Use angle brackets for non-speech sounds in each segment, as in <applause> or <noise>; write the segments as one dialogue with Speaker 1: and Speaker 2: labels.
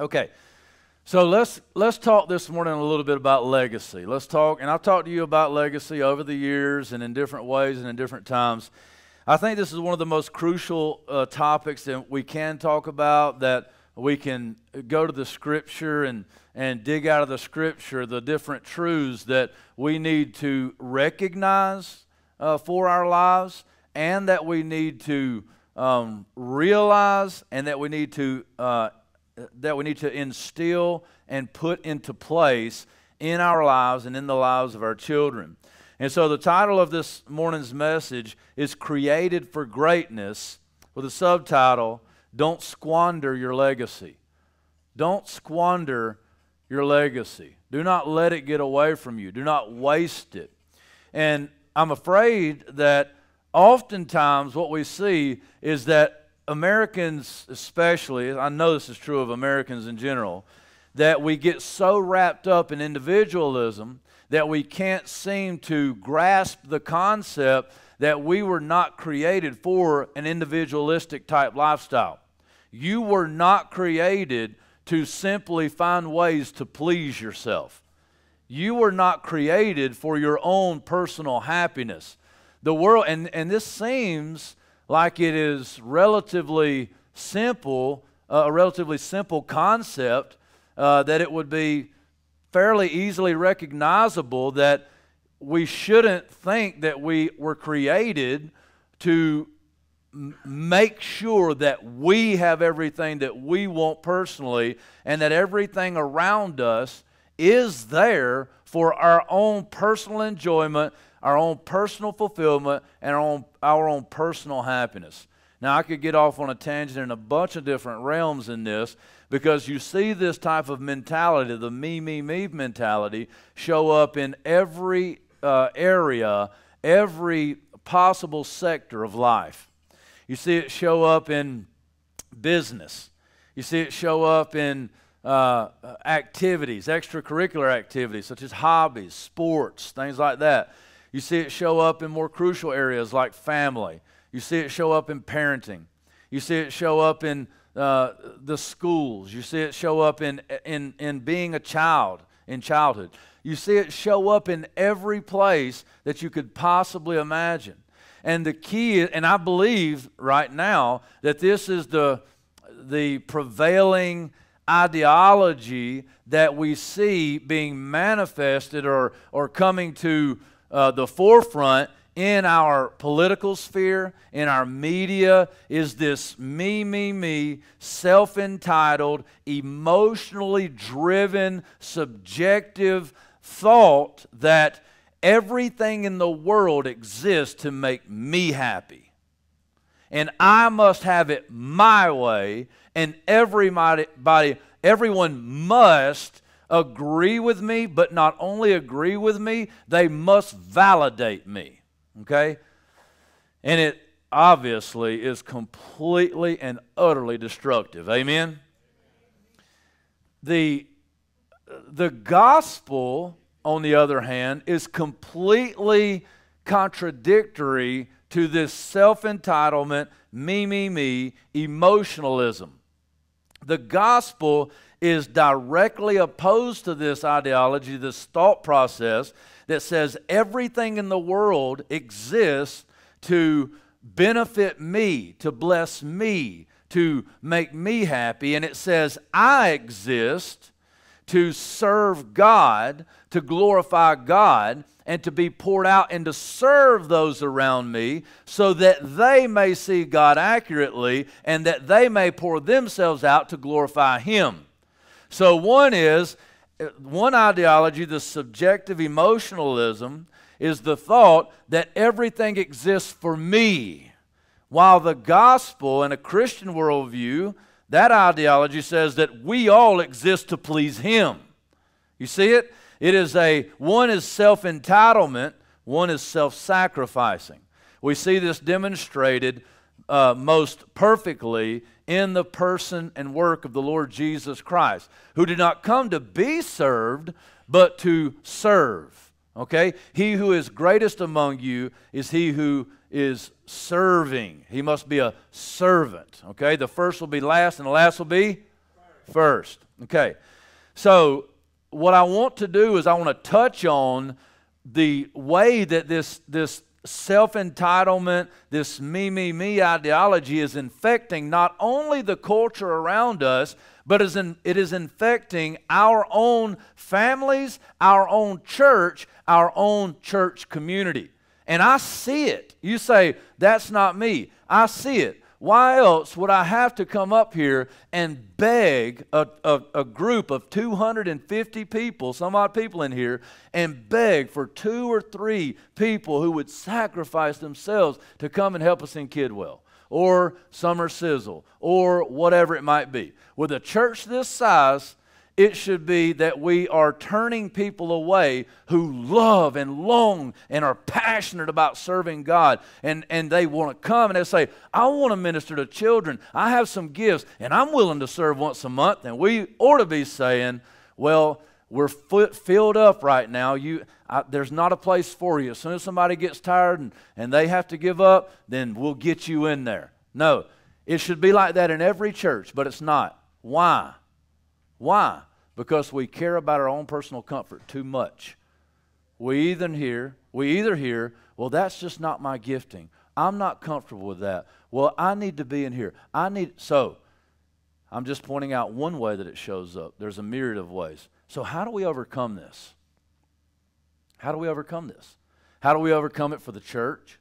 Speaker 1: Okay. So let's let's talk this morning a little bit about legacy. Let's talk, and I've talked to you about legacy over the years and in different ways and in different times. I think this is one of the most crucial uh, topics that we can talk about. That we can go to the Scripture and and dig out of the Scripture the different truths that we need to recognize uh, for our lives, and that we need to um, realize, and that we need to uh, that we need to instill and put into place in our lives and in the lives of our children. And so the title of this morning's message is Created for Greatness with a subtitle Don't Squander Your Legacy. Don't squander your legacy. Do not let it get away from you. Do not waste it. And I'm afraid that oftentimes what we see is that Americans, especially, I know this is true of Americans in general, that we get so wrapped up in individualism that we can't seem to grasp the concept that we were not created for an individualistic type lifestyle. You were not created to simply find ways to please yourself. You were not created for your own personal happiness. The world, and, and this seems like it is relatively simple, uh, a relatively simple concept, uh, that it would be fairly easily recognizable that we shouldn't think that we were created to make sure that we have everything that we want personally and that everything around us is there for our own personal enjoyment our own personal fulfillment, and our own, our own personal happiness. Now, I could get off on a tangent in a bunch of different realms in this because you see this type of mentality, the me, me, me mentality, show up in every uh, area, every possible sector of life. You see it show up in business, you see it show up in uh, activities, extracurricular activities such as hobbies, sports, things like that. You see it show up in more crucial areas like family. You see it show up in parenting. You see it show up in uh, the schools. You see it show up in, in, in being a child, in childhood. You see it show up in every place that you could possibly imagine. And the key, and I believe right now that this is the, the prevailing ideology that we see being manifested or, or coming to uh, the forefront in our political sphere, in our media, is this me, me, me, self entitled, emotionally driven, subjective thought that everything in the world exists to make me happy. And I must have it my way, and everybody, everyone must agree with me, but not only agree with me, they must validate me. Okay? And it obviously is completely and utterly destructive. Amen? The, the gospel, on the other hand, is completely contradictory to this self entitlement, me, me, me, emotionalism. The gospel is directly opposed to this ideology, this thought process that says everything in the world exists to benefit me, to bless me, to make me happy. And it says, I exist to serve God, to glorify God, and to be poured out and to serve those around me so that they may see God accurately and that they may pour themselves out to glorify Him. So, one is, one ideology, the subjective emotionalism, is the thought that everything exists for me. While the gospel and a Christian worldview, that ideology says that we all exist to please Him. You see it? It is a, one is self entitlement, one is self sacrificing. We see this demonstrated uh, most perfectly in the person and work of the Lord Jesus Christ, who did not come to be served, but to serve. Okay? He who is greatest among you is he who is serving. He must be a servant. Okay? The first will be last, and the last will be first. Okay, so what I want to do is I want to touch on the way that this, this self entitlement, this me, me, me ideology is infecting not only the culture around us, but it is infecting our own families, our own church, our own church community. And I see it. You say, that's not me. I see it. Why else would I have to come up here and beg a, a, a, group of 250 people, some odd people in here, and beg for two or three people who would sacrifice themselves to come and help us in Kidwell or Summer Sizzle or whatever it might be? With a church this size, it should be that we are turning people away who love and long and are passionate about serving God. And, and they want to come and they say, I want to minister to children. I have some gifts and I'm willing to serve once a month. And we ought to be saying, well, we're filled up right now. You, I, there's not a place for you. As soon as somebody gets tired and, and they have to give up, then we'll get you in there. No, it should be like that in every church, but it's not. Why? Why? Because we care about our own personal comfort too much. We either hear, we either hear, well, that's just not my gifting. I'm not comfortable with that. Well, I need to be in here. I need so I'm just pointing out one way that it shows up. There's a myriad of ways. So how do we overcome this? How do we overcome this? How do we overcome it for the church?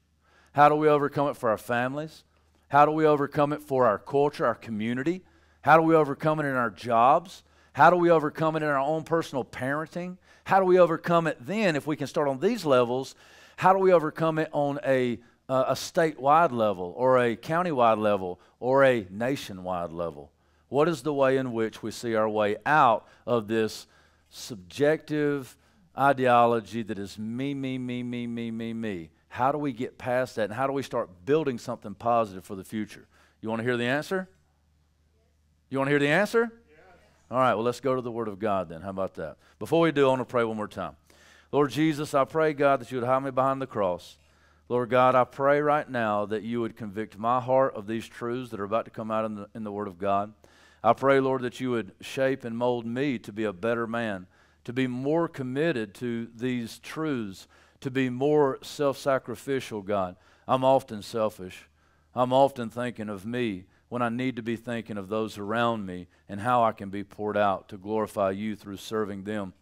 Speaker 1: How do we overcome it for our families? How do we overcome it for our culture, our community? How do we overcome it in our jobs? How do we overcome it in our own personal parenting? How do we overcome it then, if we can start on these levels? How do we overcome it on a, uh, a statewide level, or a countywide level, or a nationwide level? What is the way in which we see our way out of this subjective ideology that is me, me, me, me, me, me, me? How do we get past that, and how do we start building something positive for the future? You want to hear the answer? You want to hear the answer? All right, well, let's go to the Word of God then. How about that? Before we do, I want to pray one more time. Lord Jesus, I pray, God, that you would hide me behind the cross. Lord God, I pray right now that you would convict my heart of these truths that are about to come out in the, in the Word of God. I pray, Lord, that you would shape and mold me to be a better man, to be more committed to these truths, to be more self sacrificial, God. I'm often selfish. I'm often thinking of me when I need to be thinking of those around me and how I can be poured out to glorify you through serving them.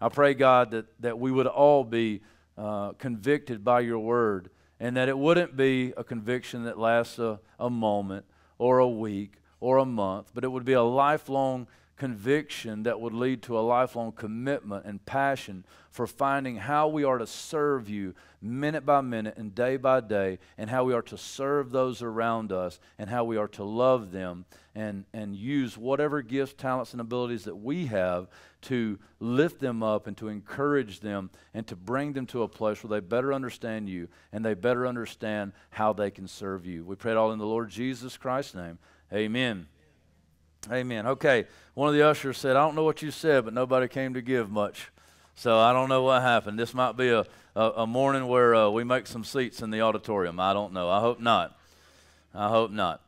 Speaker 1: I pray, God, that, that we would all be uh, convicted by your word and that it wouldn't be a conviction that lasts a, a moment or a week or a month, but it would be a lifelong conviction that would lead to a lifelong commitment and passion for finding how we are to serve you minute by minute and day by day, and how we are to serve those around us, and how we are to love them and, and use whatever gifts, talents, and abilities that we have to lift them up and to encourage them and to bring them to a place where they better understand you and they better understand how they can serve you. We pray it all in the Lord Jesus Christ's name. Amen. Amen. Okay, one of the ushers said, I don't know what you said, but nobody came to give much. So I don't know what happened. This might be a, a, a morning where uh, we make some seats in the auditorium. I don't know. I hope not. I hope not.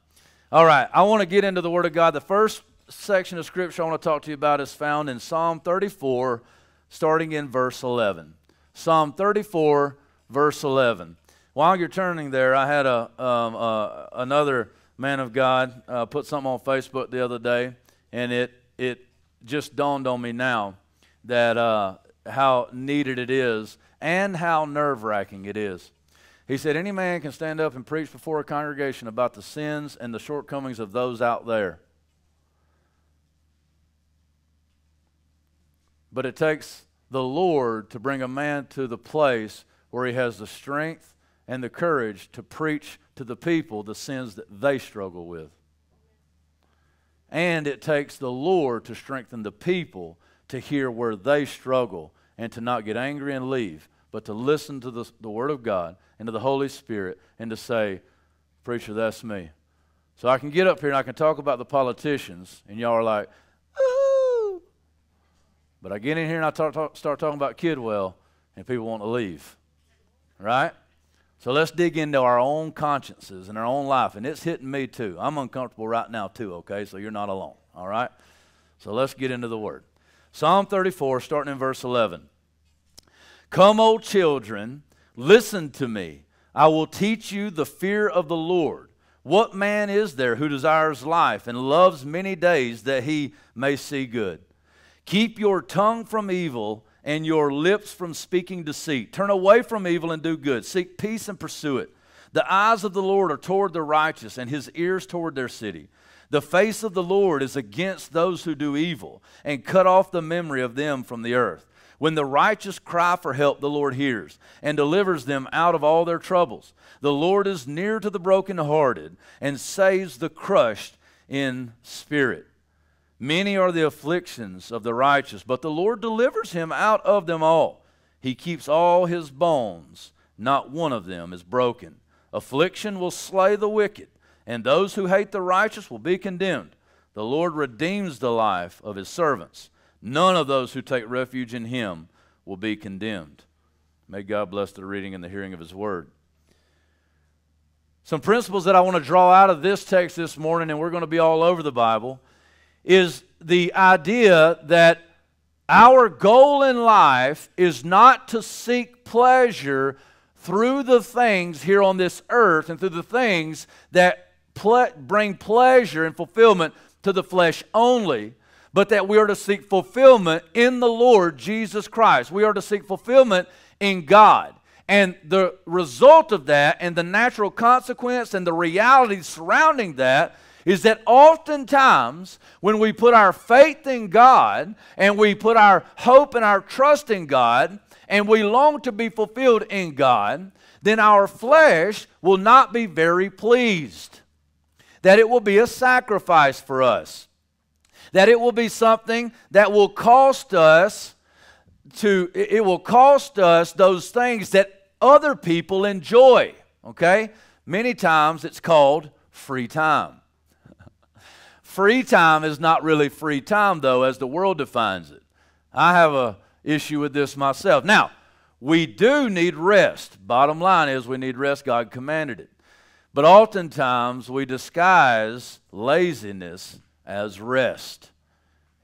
Speaker 1: All right, I want to get into the Word of God. The first section of Scripture I want to talk to you about is found in Psalm 34, starting in verse 11. Psalm 34, verse 11. While you're turning there, I had a, um, uh, another man of God uh, put something on Facebook the other day, and it it just dawned on me now that uh, how needed it is and how nerve wracking it is. He said, Any man can stand up and preach before a congregation about the sins and the shortcomings of those out there. But it takes the Lord to bring a man to the place where he has the strength and the courage to preach to the people the sins that they struggle with. And it takes the Lord to strengthen the people to hear where they struggle and to not get angry and leave, but to listen to the, the Word of God and to the Holy Spirit and to say, Preacher, that's me. So I can get up here and I can talk about the politicians, and y'all are like, ooh. But I get in here and I talk, talk, start talking about Kidwell, and people want to leave. Right? So let's dig into our own consciences and our own life. And it's hitting me too. I'm uncomfortable right now too, okay? So you're not alone, all right? So let's get into the word. Psalm 34, starting in verse 11. Come, O children, listen to me. I will teach you the fear of the Lord. What man is there who desires life and loves many days that he may see good? Keep your tongue from evil and your lips from speaking deceit. Turn away from evil and do good. Seek peace and pursue it. The eyes of the Lord are toward the righteous, and his ears toward their city. The face of the Lord is against those who do evil, and cut off the memory of them from the earth. When the righteous cry for help, the Lord hears and delivers them out of all their troubles. The Lord is near to the brokenhearted and saves the crushed in spirit. Many are the afflictions of the righteous, but the Lord delivers him out of them all. He keeps all his bones, not one of them is broken. Affliction will slay the wicked, and those who hate the righteous will be condemned. The Lord redeems the life of his servants. None of those who take refuge in him will be condemned. May God bless the reading and the hearing of his word. Some principles that I want to draw out of this text this morning, and we're going to be all over the Bible, is the idea that our goal in life is not to seek pleasure through the things here on this earth and through the things that ple- bring pleasure and fulfillment to the flesh only, but that we are to seek fulfillment in the Lord Jesus Christ. We are to seek fulfillment in God. And the result of that, and the natural consequence, and the reality surrounding that, is that oftentimes when we put our faith in God and we put our hope and our trust in God, and we long to be fulfilled in God, then our flesh will not be very pleased. That it will be a sacrifice for us. That it will be something that will cost us to it will cost us those things that other people enjoy, okay? Many times it's called free time. Free time is not really free time though as the world defines it. I have a issue with this myself. Now, we do need rest. Bottom line is we need rest. God commanded it. But oftentimes we disguise laziness as rest.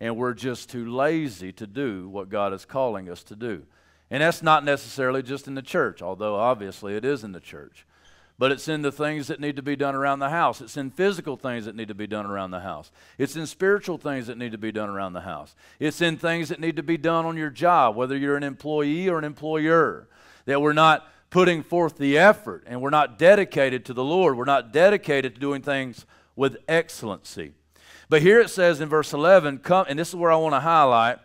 Speaker 1: And we're just too lazy to do what God is calling us to do. And that's not necessarily just in the church, although obviously it is in the church but it's in the things that need to be done around the house. It's in physical things that need to be done around the house. It's in spiritual things that need to be done around the house. It's in things that need to be done on your job, whether you're an employee or an employer, that we're not putting forth the effort and we're not dedicated to the Lord. We're not dedicated to doing things with excellency. But here it says in verse 11, come, and this is where I want to highlight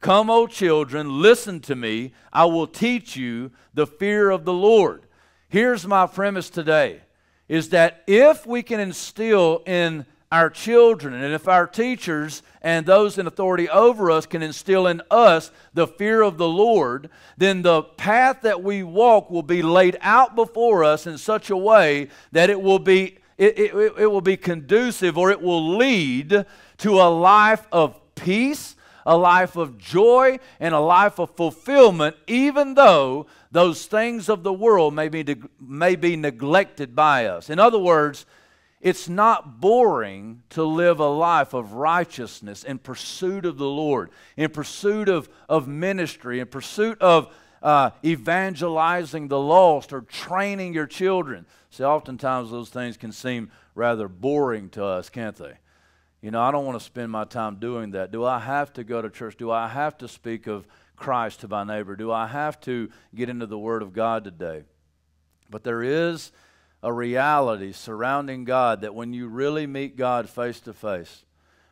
Speaker 1: Come, O children, listen to me. I will teach you the fear of the Lord. Here's my premise today is that if we can instill in our children and if our teachers and those in authority over us can instill in us the fear of the Lord, then the path that we walk will be laid out before us in such a way that it will be it, it, it will be conducive or it will lead to a life of peace, a life of joy, and a life of fulfillment, even though those things of the world may be, may be neglected by us. In other words, it's not boring to live a life of righteousness in pursuit of the Lord, in pursuit of, of ministry, in pursuit of uh, evangelizing the lost or training your children. See, oftentimes those things can seem rather boring to us, can't they? You know, I don't want to spend my time doing that. Do I have to go to church? Do I have to speak of Christ to my neighbor? Do I have to get into the Word of God today? But there is a reality surrounding God that when you really meet God face to face,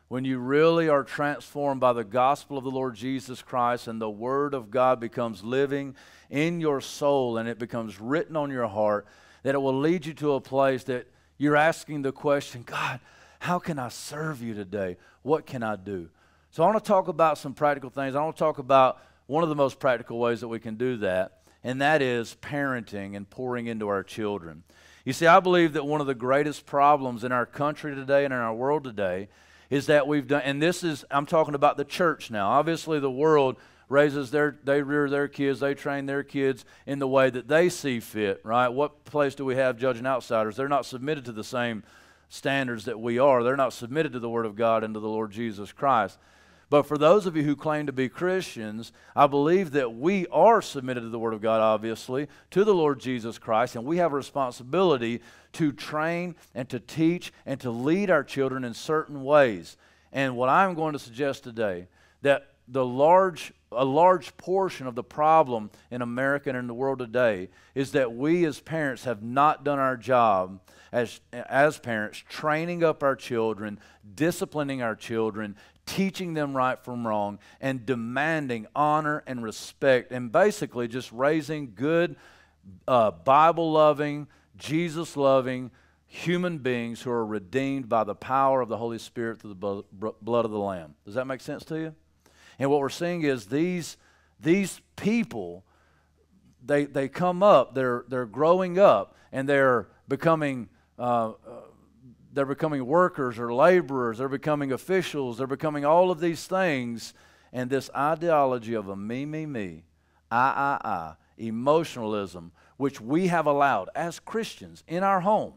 Speaker 1: when you really are transformed by the gospel of the Lord Jesus Christ and the Word of God becomes living in your soul and it becomes written on your heart, that it will lead you to a place that you're asking the question, God, how can I serve you today? What can I do? So I want to talk about some practical things. I want to talk about one of the most practical ways that we can do that, and that is parenting and pouring into our children. You see, I believe that one of the greatest problems in our country today and in our world today is that we've done, and this is, I'm talking about the church now. Obviously, the world raises their, they rear their kids, they train their kids in the way that they see fit, right? What place do we have judging outsiders? They're not submitted to the same standards that we are. They're not submitted to the Word of God and to the Lord Jesus Christ. But for those of you who claim to be Christians, I believe that we are submitted to the Word of God, obviously, to the Lord Jesus Christ, and we have a responsibility to train and to teach and to lead our children in certain ways. And what I'm going to suggest today that the large a large portion of the problem in America and in the world today is that we as parents have not done our job as, as parents, training up our children, disciplining our children, teaching them right from wrong, and demanding honor and respect, and basically just raising good, uh, Bible loving, Jesus loving human beings who are redeemed by the power of the Holy Spirit through the blood of the Lamb. Does that make sense to you? And what we're seeing is these, these people, they, they come up, they're, they're growing up, and they're becoming, uh, uh, they're becoming workers or laborers, they're becoming officials, they're becoming all of these things. And this ideology of a me, me, me, I, I, I, emotionalism, which we have allowed as Christians in our home,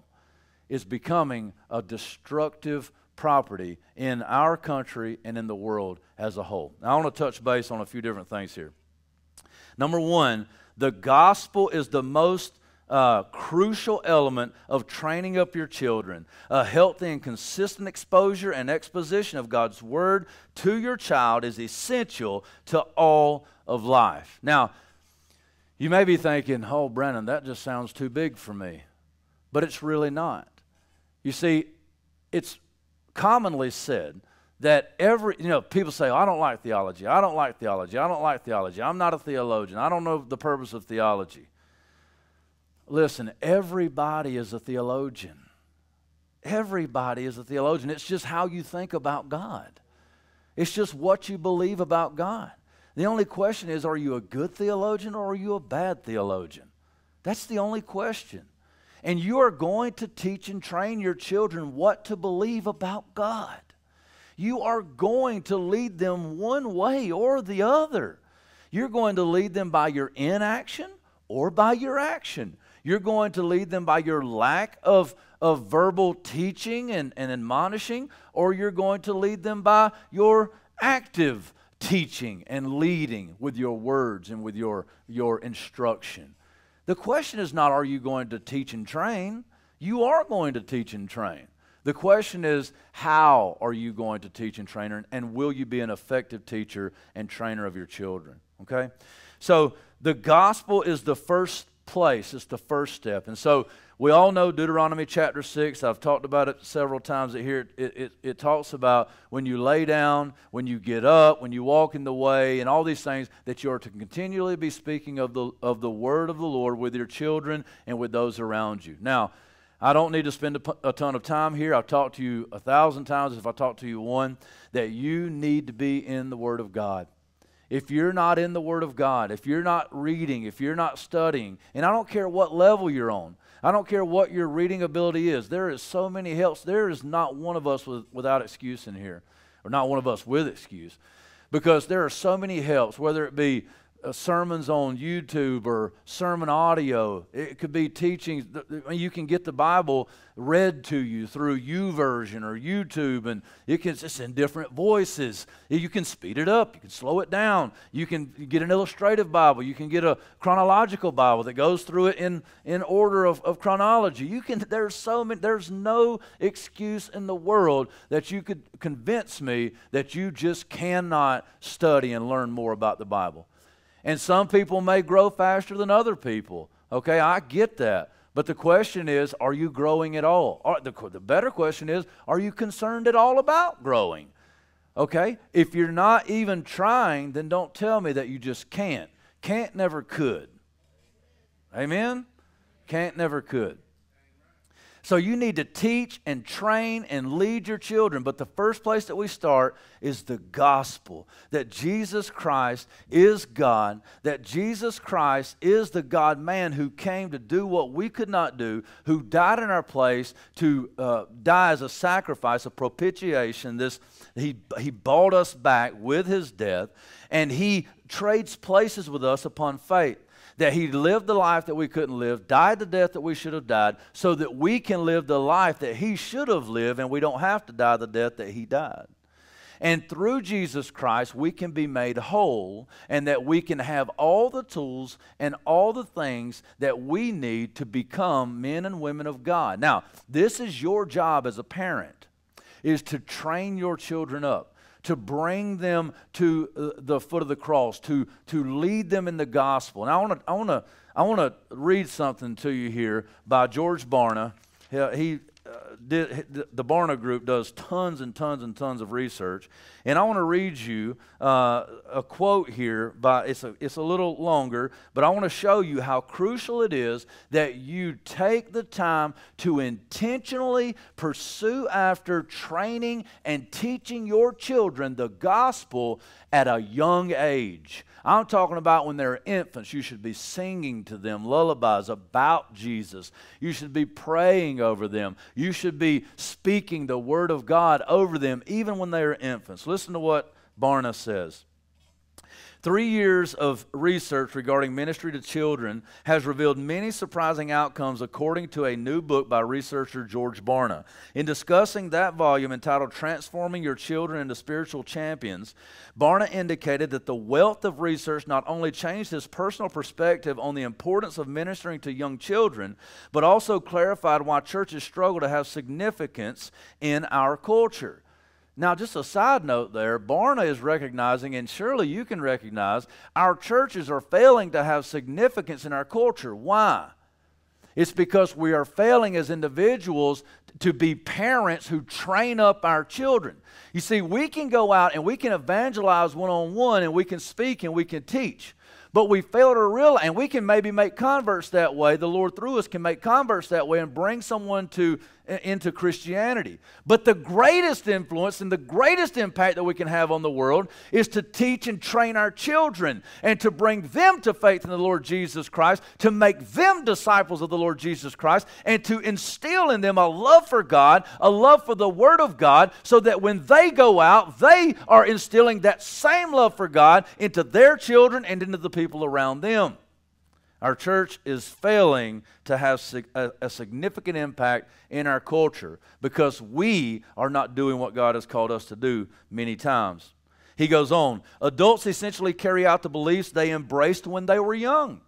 Speaker 1: is becoming a destructive property in our country and in the world as a whole. Now, I want to touch base on a few different things here. Number one, the gospel is the most uh, crucial element of training up your children. A healthy and consistent exposure and exposition of God's word to your child is essential to all of life. Now, you may be thinking, oh, Brennan, that just sounds too big for me. But it's really not. You see, it's commonly said that every, you know, people say, oh, I don't like theology. I don't like theology. I don't like theology. I'm not a theologian. I don't know the purpose of theology. Listen, everybody is a theologian. Everybody is a theologian. It's just how you think about God, it's just what you believe about God. The only question is are you a good theologian or are you a bad theologian? That's the only question. And you are going to teach and train your children what to believe about God. You are going to lead them one way or the other. You're going to lead them by your inaction or by your action. You're going to lead them by your lack of, of verbal teaching and, and admonishing, or you're going to lead them by your active teaching and leading with your words and with your, your instruction. The question is not, are you going to teach and train? You are going to teach and train. The question is, how are you going to teach and train, and will you be an effective teacher and trainer of your children? Okay? So, the gospel is the first place, it's the first step. And so, we all know Deuteronomy chapter 6. I've talked about it several times here. It, it, it, talks about when you lay down, when you get up, when you walk in the way, and all these things, that you are to continually be speaking of the, of the word of the Lord with your children and with those around you. Now, I don't need to spend a, a ton of time here. I've talked to you a thousand times if I talk to you one, that you need to be in the Word of God if you're not in the Word of God, if you're not reading, if you're not studying, and I don't care what level you're on, I don't care what your reading ability is. There is so many helps. There is not one of us with, without excuse in here, or not one of us with excuse, because there are so many helps, whether it be sermons on YouTube or sermon audio. It could be teachings. You can get the Bible read to you through YouVersion or YouTube, and it can, it's in different voices. You can speed it up, you can slow it down. You can get an illustrative Bible, you can get a chronological Bible that goes through it in, in order of, of chronology. You can, there's so many, there's no excuse in the world that you could convince me that you just cannot study and learn more about the Bible. And some people may grow faster than other people. Okay, I get that. But the question is, are you growing at all? Or the, the better question is, are you concerned at all about growing? Okay? If you're not even trying, then don't tell me that you just can't. Can't never could. Amen? Can't never could. So you need to teach and train and lead your children. But the first place that we start is the gospel that Jesus Christ is God, that Jesus Christ is the God man who came to do what we could not do, who died in our place to uh, die as a sacrifice, a propitiation. This, he, he bought us back with his death, and he trades places with us upon faith that he lived the life that we couldn't live, died the death that we should have died, so that we can live the life that he should have lived and we don't have to die the death that he died. And through Jesus Christ, we can be made whole and that we can have all the tools and all the things that we need to become men and women of God. Now, this is your job as a parent is to train your children up to bring them to uh, the foot of the cross, to, to lead them in the gospel. And I want to I wanna, I wanna read something to you here by George Barna. He, the Barna Group does tons and tons and tons of research, and I want to read you uh, a quote here. By it's a it's a little longer, but I want to show you how crucial it is that you take the time to intentionally pursue after training and teaching your children the gospel at a young age. I'm talking about when they're infants, you should be singing to them lullabies about Jesus. You should be praying over them. You should be speaking the Word of God over them, even when they are infants. Listen to what Barna says. Three years of research regarding ministry to children has revealed many surprising outcomes, according to a new book by researcher George Barna. In discussing that volume entitled Transforming Your Children into Spiritual Champions, Barna indicated that the wealth of research not only changed his personal perspective on the importance of ministering to young children, but also clarified why churches struggle to have significance in our culture. Now, just a side note there, Barna is recognizing, and surely you can recognize, our churches are failing to have significance in our culture. Why? It's because we are failing as individuals to be parents who train up our children. You see, we can go out and we can evangelize one on one and we can speak and we can teach. But we fail to realize, and we can maybe make converts that way. The Lord through us can make converts that way and bring someone to into Christianity. But the greatest influence and the greatest impact that we can have on the world is to teach and train our children and to bring them to faith in the Lord Jesus Christ, to make them disciples of the Lord Jesus Christ, and to instill in them a love for God, a love for the Word of God, so that when they go out, they are instilling that same love for God into their children and into the people around them. Our church is failing to have a, significant impact in our culture because we are not doing what God has called us to do many times. He goes on adults essentially carry out the beliefs they embraced when they were young.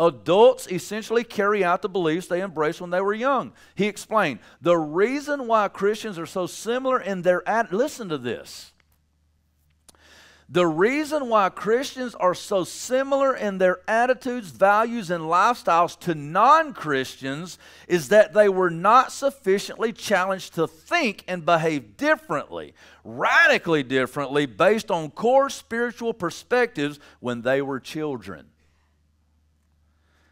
Speaker 1: Adults essentially carry out the beliefs they embraced when they were young. He explained the reason why Christians are so similar in their listen to this the reason why Christians are so similar in their attitudes, values, and lifestyles to non Christians is that they were not sufficiently challenged to think and behave differently, radically differently, based on core spiritual perspectives when they were children.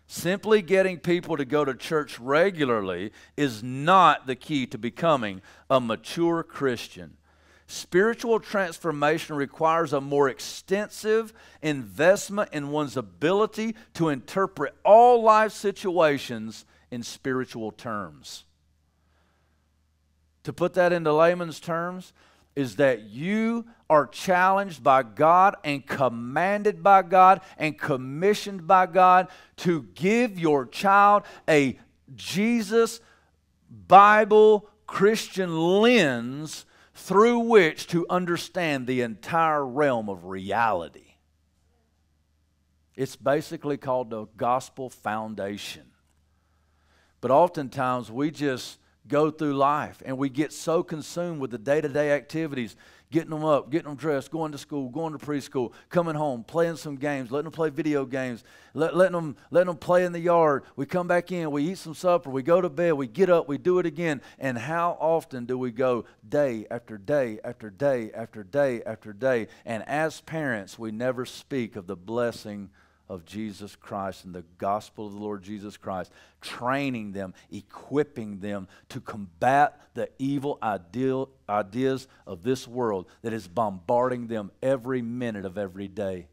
Speaker 1: Simply getting people to go to church regularly is not the key to becoming a mature Christian. Spiritual transformation requires a more extensive investment in one's ability to interpret all life situations in spiritual terms. To put that into layman's terms, is that you are challenged by God and commanded by God and commissioned by God to give your child a Jesus, Bible, Christian lens through which to understand the entire realm of reality. It's basically called the gospel foundation. But oftentimes we just go through life and we get so consumed with the day to day activities getting them up, getting them dressed, going to school, going to preschool, coming home, playing some games, letting them play video games, let, letting, them, letting them play in the yard. We come back in, we eat some supper, we go to bed, we get up, we do it again. And how often do we go day after day after day after day after day? And as parents, we never speak of the blessing of Jesus Christ and the gospel of the Lord Jesus Christ, training them, equipping them to combat the evil ideal, ideas of this world that is bombarding them every minute of every day.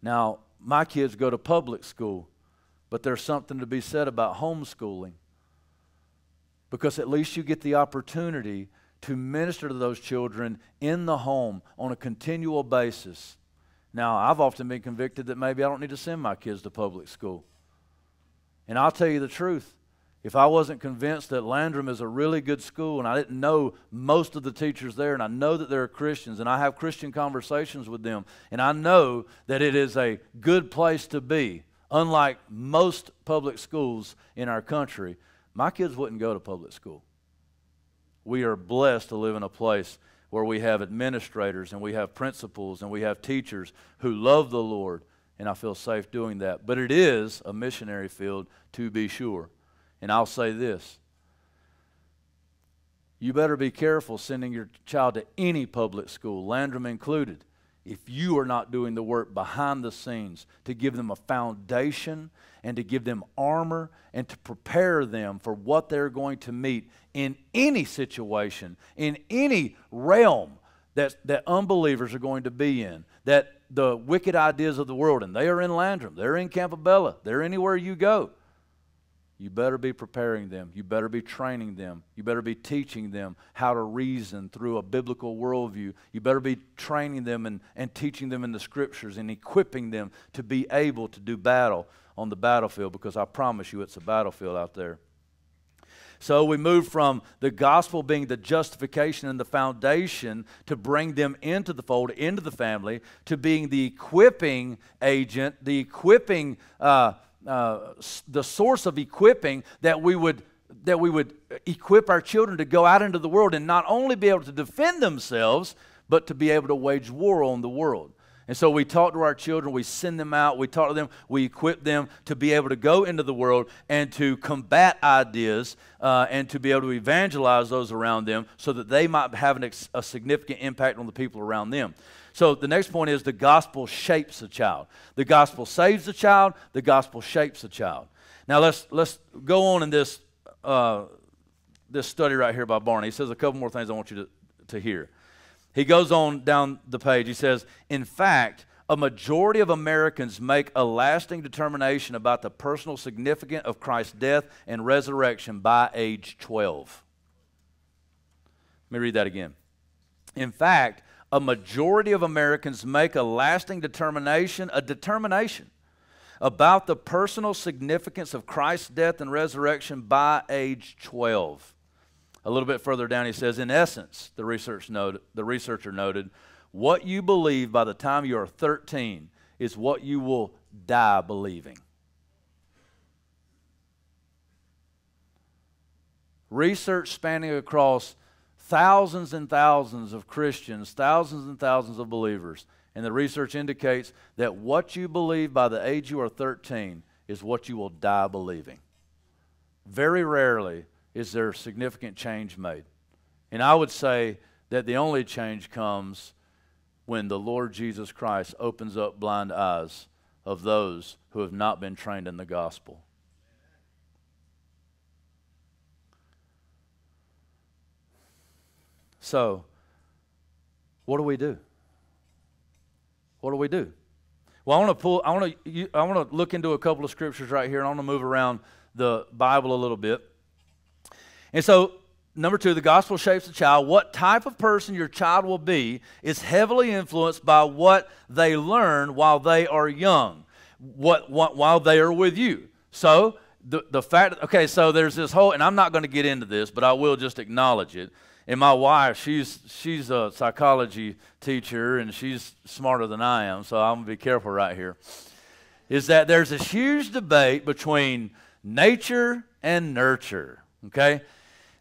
Speaker 1: Now, my kids go to public school, but there's something to be said about homeschooling because at least you get the opportunity to minister to those children in the home on a continual basis now, I've often been convicted that maybe I don't need to send my kids to public school. And I'll tell you the truth if I wasn't convinced that Landrum is a really good school and I didn't know most of the teachers there and I know that they're Christians and I have Christian conversations with them and I know that it is a good place to be, unlike most public schools in our country, my kids wouldn't go to public school. We are blessed to live in a place where we have administrators and we have principals and we have teachers who love the Lord, and I feel safe doing that. But it is a missionary field to be sure. And I'll say this you better be careful sending your child to any public school, Landrum included, if you are not doing the work behind the scenes to give them a foundation and to give them armor and to prepare them for what they're going to meet in any situation, in any realm that, that unbelievers are going to be in, that the wicked ideas of the world, and they are in Landrum, they're in Campobello, they're anywhere you go you better be preparing them. You better be training them. You better be teaching them how to reason through a biblical worldview. You better be training them and, and teaching them in the scriptures and equipping them to be able to do battle on the battlefield because I promise you it's a battlefield out there. So we move from the gospel being the justification and the foundation to bring them into the fold, into the family, to being the equipping agent, the equipping uh, uh, the source of equipping that we would that we would equip our children to go out into the world and not only be able to defend themselves, but to be able to wage war on the world. And so we talk to our children, we send them out, we talk to them, we equip them to be able to go into the world and to combat ideas uh, and to be able to evangelize those around them so that they might have ex- a significant impact on the people around them. So the next point is the gospel shapes a child. The gospel saves the child, the gospel shapes a child. Now let's let's go on in this uh, this study right here by Barna. He says a couple more things I want you to, to hear. He goes on down the page. He says, in fact, a majority of Americans make a lasting determination about the personal significance of Christ's death and resurrection by age 12. Let me read that again. In fact, a majority of Americans make a lasting determination, a determination about the personal significance of Christ's death and resurrection by age 12. A little bit further down, he says, in essence, the, research noted, the researcher noted, what you believe by the time you are 13 is what you will die believing. Research spanning across thousands and thousands of Christians, thousands and thousands of believers. And the research indicates that what you believe by the age you are 13 is what you will die believing. Very rarely is there significant change made. And I would say that the only change comes when the Lord Jesus Christ opens up blind eyes of those who have not been trained in the gospel. So, what do we do? What do we do? Well, I want to pull. I want to. I want to look into a couple of scriptures right here, and I want to move around the Bible a little bit. And so, number two, the gospel shapes the child. What type of person your child will be is heavily influenced by what they learn while they are young, what, what while they are with you. So, the the fact. Okay, so there's this whole, and I'm not going to get into this, but I will just acknowledge it and my wife, she's she's a psychology teacher and she's smarter than I am, so I'm gonna be careful right here. Is that there's this huge debate between nature and nurture. Okay?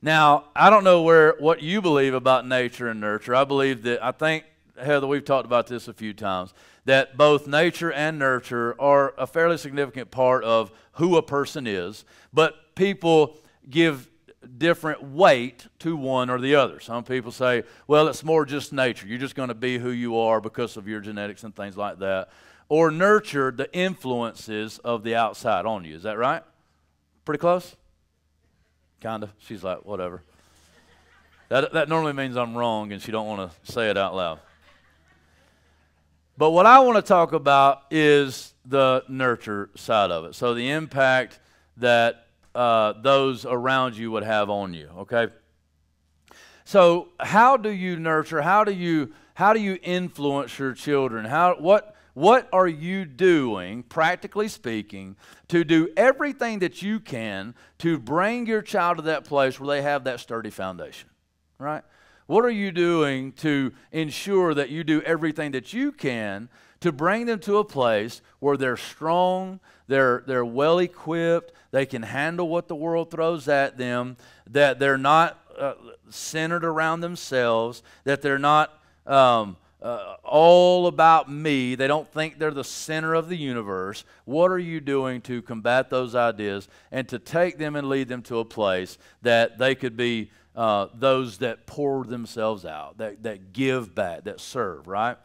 Speaker 1: Now, I don't know where what you believe about nature and nurture. I believe that I think Heather, we've talked about this a few times, that both nature and nurture are a fairly significant part of who a person is, but people give different weight to one or the other. Some people say, well, it's more just nature. You're just going to be who you are because of your genetics and things like that. Or nurture the influences of the outside on you. Is that right? Pretty close? Kind of. She's like, whatever. That, that normally means I'm wrong and she don't want to say it out loud. But what I want to talk about is the nurture side of it. So the impact that uh, those around you would have on you. Okay. So how do you nurture? How do you how do you influence your children? How what What are you doing, practically speaking, to do everything that you can to bring your child to that place where they have that sturdy foundation? Right? What are you doing to ensure that you do everything that you can to bring them to a place where they're strong, they're, they're well equipped, they can handle what the world throws at them, that they're not uh, centered around themselves, that they're not um, uh, all about me, they don't think they're the center of the universe. What are you doing to combat those ideas and to take them and lead them to a place that they could be uh, those that pour themselves out, that, that give back, that serve, right?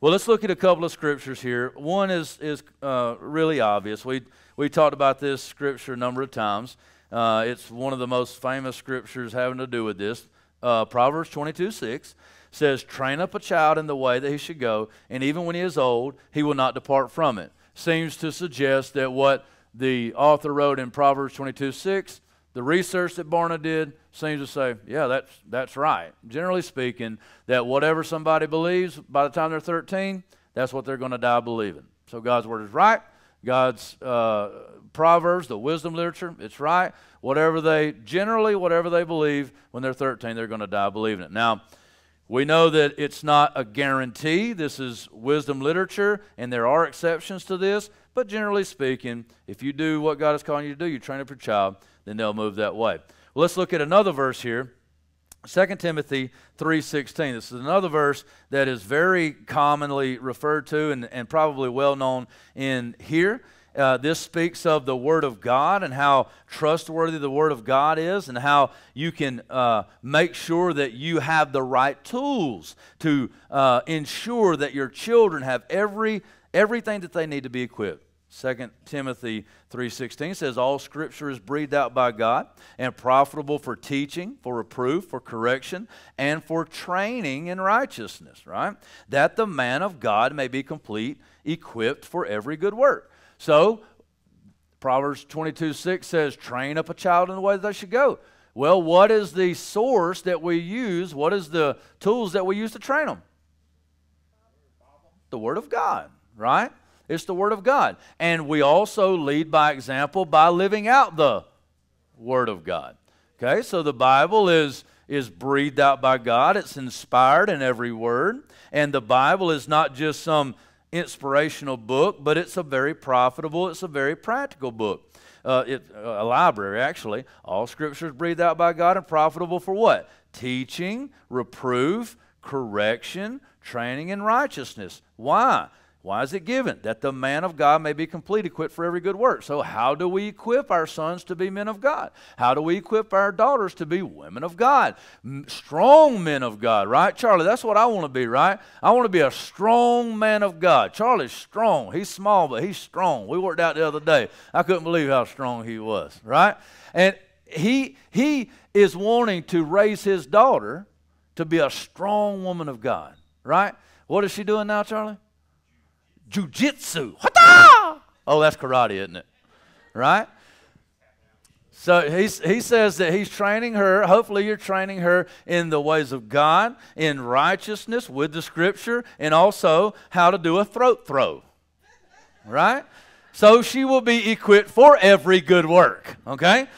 Speaker 1: Well, let's look at a couple of scriptures here. One is, is uh, really obvious. We, we talked about this scripture a number of times. Uh, it's one of the most famous scriptures having to do with this. Uh, Proverbs 22 6 says, Train up a child in the way that he should go, and even when he is old, he will not depart from it. Seems to suggest that what the author wrote in Proverbs 22 6 the research that Barna did seems to say, yeah, that's, that's right. Generally speaking, that whatever somebody believes by the time they're 13, that's what they're going to die believing. So God's word is right. God's uh, proverbs, the wisdom literature, it's right. Whatever they, generally, whatever they believe, when they're 13, they're going to die believing it. Now, we know that it's not a guarantee. This is wisdom literature, and there are exceptions to this. But generally speaking, if you do what God is calling you to do, you train up your child, then they'll move that way. Well, let's look at another verse here. 2 Timothy 3.16. This is another verse that is very commonly referred to and, and probably well known in here. Uh, this speaks of the Word of God and how trustworthy the Word of God is, and how you can uh, make sure that you have the right tools to uh, ensure that your children have every everything that they need to be equipped. 2 Timothy 3:16 says all scripture is breathed out by God and profitable for teaching, for reproof, for correction, and for training in righteousness, right? That the man of God may be complete, equipped for every good work. So, Proverbs 22:6 says train up a child in the way that they should go. Well, what is the source that we use? What is the tools that we use to train them? The word of God, right? It's the Word of God. And we also lead by example by living out the Word of God. Okay, so the Bible is, is breathed out by God, it's inspired in every word. And the Bible is not just some inspirational book, but it's a very profitable, it's a very practical book. Uh, it, uh, a library, actually. All scripture is breathed out by God and profitable for what? Teaching, reproof, correction, training in righteousness. Why? Why is it given? That the man of God may be complete, equipped for every good work. So, how do we equip our sons to be men of God? How do we equip our daughters to be women of God? Strong men of God, right? Charlie, that's what I want to be, right? I want to be a strong man of God. Charlie's strong. He's small, but he's strong. We worked out the other day. I couldn't believe how strong he was, right? And he, he is wanting to raise his daughter to be a strong woman of God, right? What is she doing now, Charlie? Jujitsu. Oh, that's karate, isn't it? Right? So he's, he says that he's training her. Hopefully, you're training her in the ways of God, in righteousness with the scripture, and also how to do a throat throw. Right? So she will be equipped for every good work. Okay?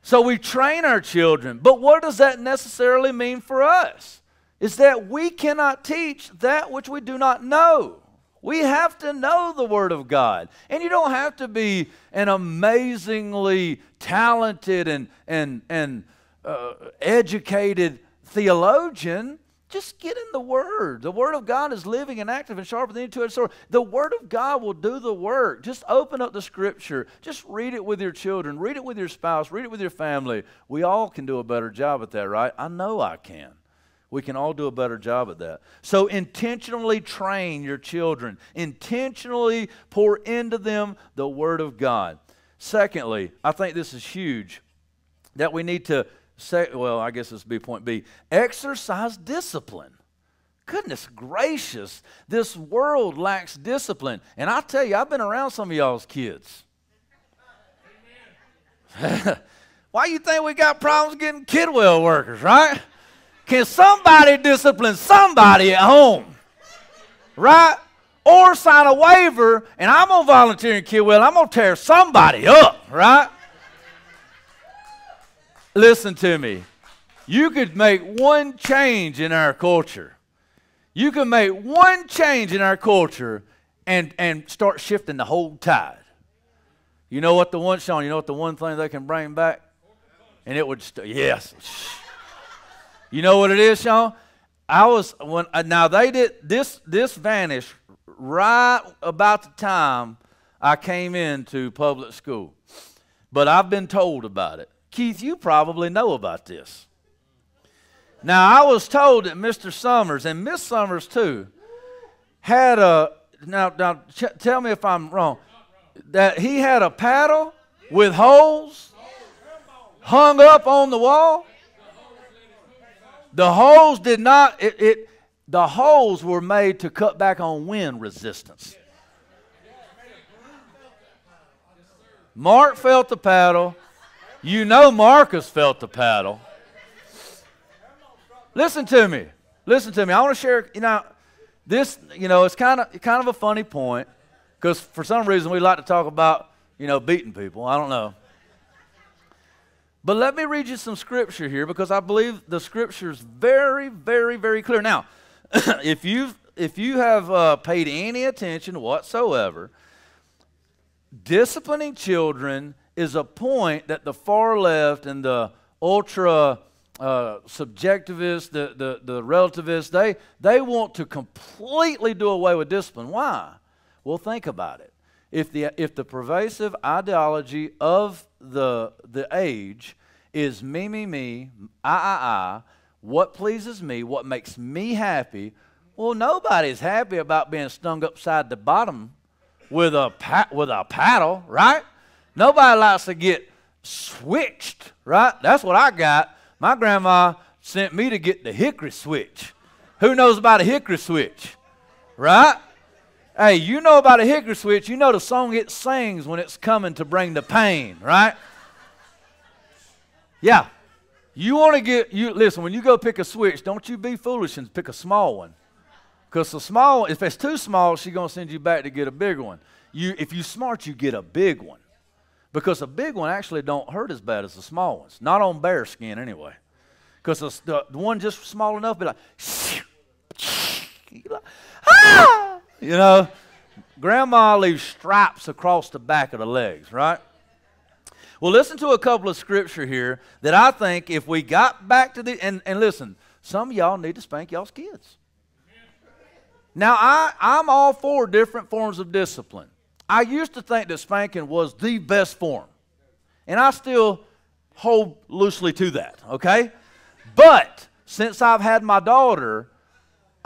Speaker 1: So we train our children. But what does that necessarily mean for us? Is that we cannot teach that which we do not know. We have to know the Word of God. And you don't have to be an amazingly talented and, and, and uh, educated theologian. Just get in the Word. The Word of God is living and active and sharper than any two-edged sword. The Word of God will do the work. Just open up the Scripture. Just read it with your children. Read it with your spouse. Read it with your family. We all can do a better job at that, right? I know I can. We can all do a better job at that. So, intentionally train your children, intentionally pour into them the Word of God. Secondly, I think this is huge that we need to say, well, I guess this would be point B exercise discipline. Goodness gracious, this world lacks discipline. And I tell you, I've been around some of y'all's kids. <laughs> Why you think we got problems getting kidwell workers, right? Can somebody discipline somebody at home? Right? or sign a waiver and I'm going to volunteer and kill Will. I'm going to tear somebody up, right? Listen to me. You could make one change in our culture. You can make one change in our culture and, and start shifting the whole tide. You know what the one, Sean, you know what the one thing they can bring back? And it would, st- yes. You know what it is, Sean? I was, when, uh, now they did, this, this vanished right about the time I came into public school. But I've been told about it. Keith, you probably know about this. Now, I was told that Mr. Summers and Miss Summers too had a now, now ch- tell me if I'm wrong. That he had a paddle with holes hung up on the wall. The holes did not, it, it, the holes were made to cut back on wind resistance. Mark felt the paddle. You know Marcus felt the paddle. Listen to me. Listen to me. I want to share, you know, this, you know, it's kind of kind of a funny point because for some reason we like to talk about, you know, beating people. I don't know. But let me read you some scripture here because I believe the scripture is very, very, very clear. Now, <clears throat> if you if you have uh, paid any attention whatsoever, disciplining children is a point that the far left and the ultra uh, subjectivists, the, the, the relativists, they, they want to completely do away with discipline. Why? Well, think about it. If the, if the pervasive ideology of the, the age is me, me, me, I, I, I, what pleases me, what makes me happy, well, nobody's happy about being stung upside the bottom with a, with a paddle, right? Nobody likes to get switched, right? That's what I got my grandma sent me to get the hickory switch. Who knows about a hickory switch? Right? Hey, you know about a hickory switch. You know the song it sings when it's coming to bring the pain, right? Yeah. You want to get you listen, when you go pick a switch, don't you be foolish and pick a small one. Because the small if it's too small, she's gonna send you back to get a bigger one. You if you smart, you get a big one. Because a big one actually don't hurt as bad as the small ones. Not on bare skin anyway. Because the, the, one just small enough, be like, <laughs> ah! You know, grandma leaves stripes across the back of the legs, right? Well, listen to a couple of scripture here that I think if we got back to the, and, and listen, some of y'all need to spank y'all's kids. Now, I, I'm all for different forms of discipline. I used to think that spanking was the best form. And I still hold loosely to that, okay? But since I've had my daughter,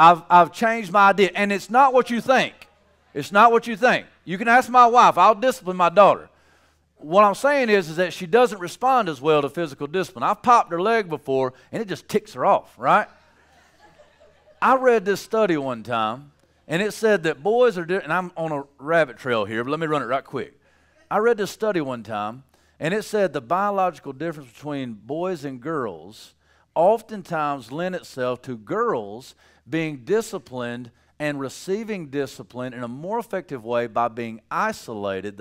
Speaker 1: I've, I've changed my idea. And it's not what you think. It's not what you think. You can ask my wife, I'll discipline my daughter. What I'm saying is, is that she doesn't respond as well to physical discipline. I've popped her leg before, and it just ticks her off, right? I read this study one time and it said that boys are, and I'm on a rabbit trail here, but let me run it right quick. I read this study one time, and it said the biological difference between boys and girls oftentimes lend itself to girls being disciplined and receiving discipline in a more effective way by being isolated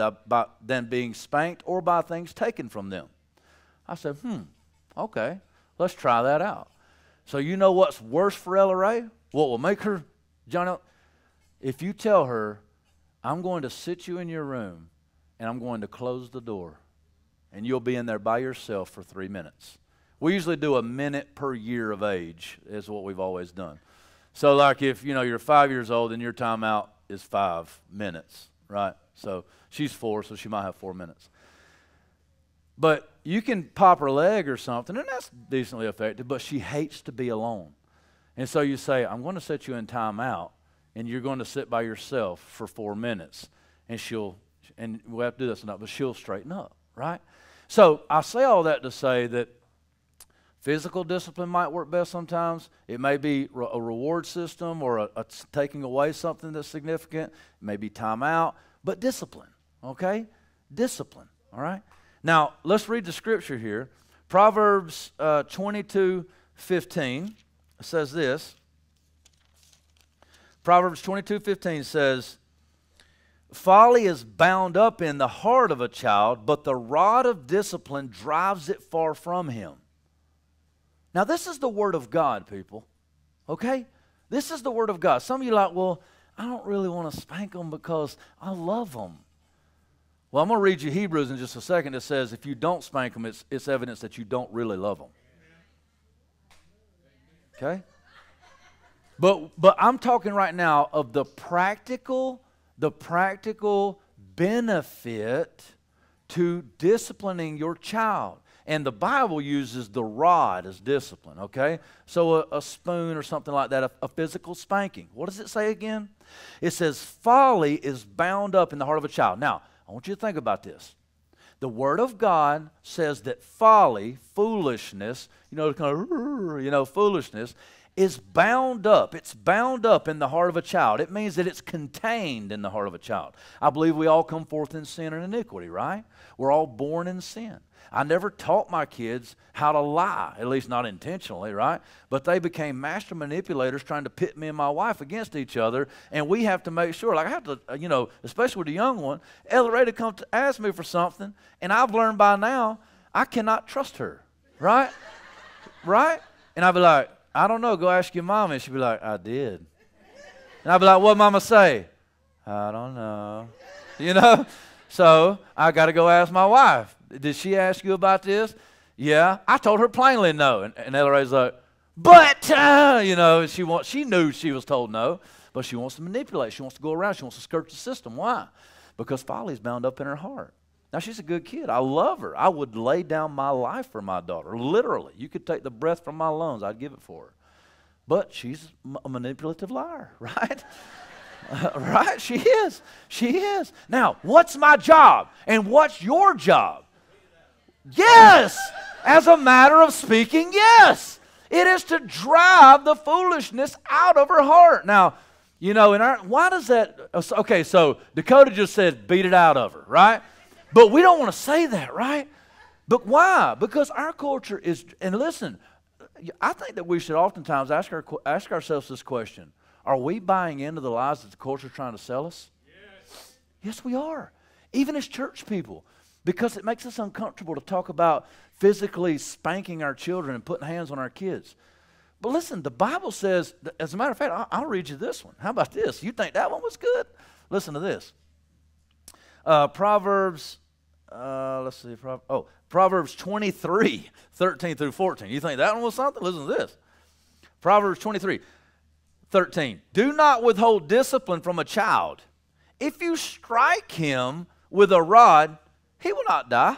Speaker 1: than being spanked or by things taken from them. I said, hmm, okay, let's try that out. So you know what's worse for Ella Ray? What will make her, Johnny? If you tell her, I'm going to sit you in your room and I'm going to close the door, and you'll be in there by yourself for three minutes. We usually do a minute per year of age, is what we've always done. So, like if you know you're five years old and your timeout is five minutes, right? So she's four, so she might have four minutes. But you can pop her leg or something, and that's decently effective, but she hates to be alone. And so you say, I'm going to set you in timeout, and you're going to sit by yourself for four minutes and she'll and we'll have to do this enough, but she'll straighten up, right? So I say all that to say that physical discipline might work best sometimes. It may be a reward system or a, a taking away something that's significant. It may be time out, but discipline, okay? Discipline, all right? Now, let's read the scripture here. Proverbs uh, 22 15 says this Proverbs 22 15 says, Folly is bound up in the heart of a child, but the rod of discipline drives it far from him. Now, this is the word of God, people. Okay? This is the word of God. Some of you like, well, I don't really want to spank them because I love them. Well, I'm going to read you Hebrews in just a second. It says, if you don't spank them, it's, it's evidence that you don't really love them. Okay? But, but I'm talking right now of the practical, the practical benefit to disciplining your child. And the Bible uses the rod as discipline, okay? So a, a spoon or something like that, a, a, physical spanking. What does it say again? It says, folly is bound up in the heart of a child. Now, I want you to think about this. The Word of God says that folly, foolishness, you know, kind of, you know, foolishness, is bound up. It's bound up in the heart of a child. It means that it's contained in the heart of a child. I believe we all come forth in sin and iniquity, right? We're all born in sin. I never taught my kids how to lie, at least not intentionally, right? But they became master manipulators trying to pit me and my wife against each other. And we have to make sure, like I have to, uh, you know, especially with the young one, Ella Ray to come to ask me for something. And I've learned by now, I cannot trust her, right? right? And I'd be like, I don't know, go ask your mom. And she'd be like, I did. And I'd be like, what mama say? I don't know. You know? So I got to go ask my wife. Did she ask you about this? Yeah. I told her plainly no. And, and Ella Ray's like, but, uh, you know, she, want, she knew she was told no, but she wants to manipulate. She wants to go around. She wants to skirt the system. Why? Because folly's bound up in her heart. Now, she's a good kid. I love her. I would lay down my life for my daughter, literally. You could take the breath from my lungs, I'd give it for her. But she's a manipulative liar, <laughs> right? Uh, <laughs> right? She is. She is. Now, what's my job? And what's your job? Yes. As a matter of speaking, yes. It is to drive the foolishness out of her heart. Now, you know, in our, why does that? Okay, so Dakota just said, beat it out of her, right? But we don't want to say that, right? But why? Because our culture is, and listen, I think that we should oftentimes ask, our, ask ourselves this question Are we buying into the lies that the culture is trying to sell us? Yes. Yes, we are. Even as church people because it makes us uncomfortable to talk about physically spanking our children and putting hands on our kids. But listen, the Bible says, as a matter of fact, I'll, I'll read you this one. How about this? You think that one was good? Listen to this. Uh, Proverbs, uh, let's see, Pro- oh, Proverbs 23, 13 through 14. You think that one was something? Listen to this. Proverbs 23, 13. Do not withhold discipline from a child. If you strike him with a rod, he will not die.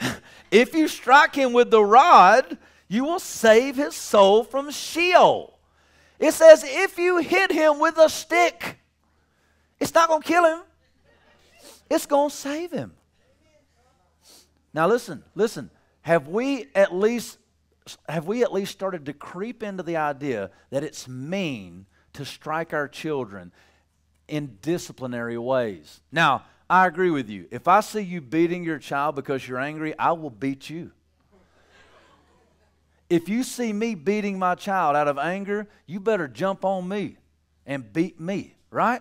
Speaker 1: <laughs> if you strike him with the rod, you will save his soul from Sheol. It says, if you hit him with a stick, it's not going to kill him, it's going to save him. Now listen, listen. Have we at least have we at least started to creep into the idea that it's mean to strike our children in disciplinary ways. Now, I agree with you. If I see you beating your child because you're angry, I will beat you. If you see me beating my child out of anger, you better jump on me and beat me, right?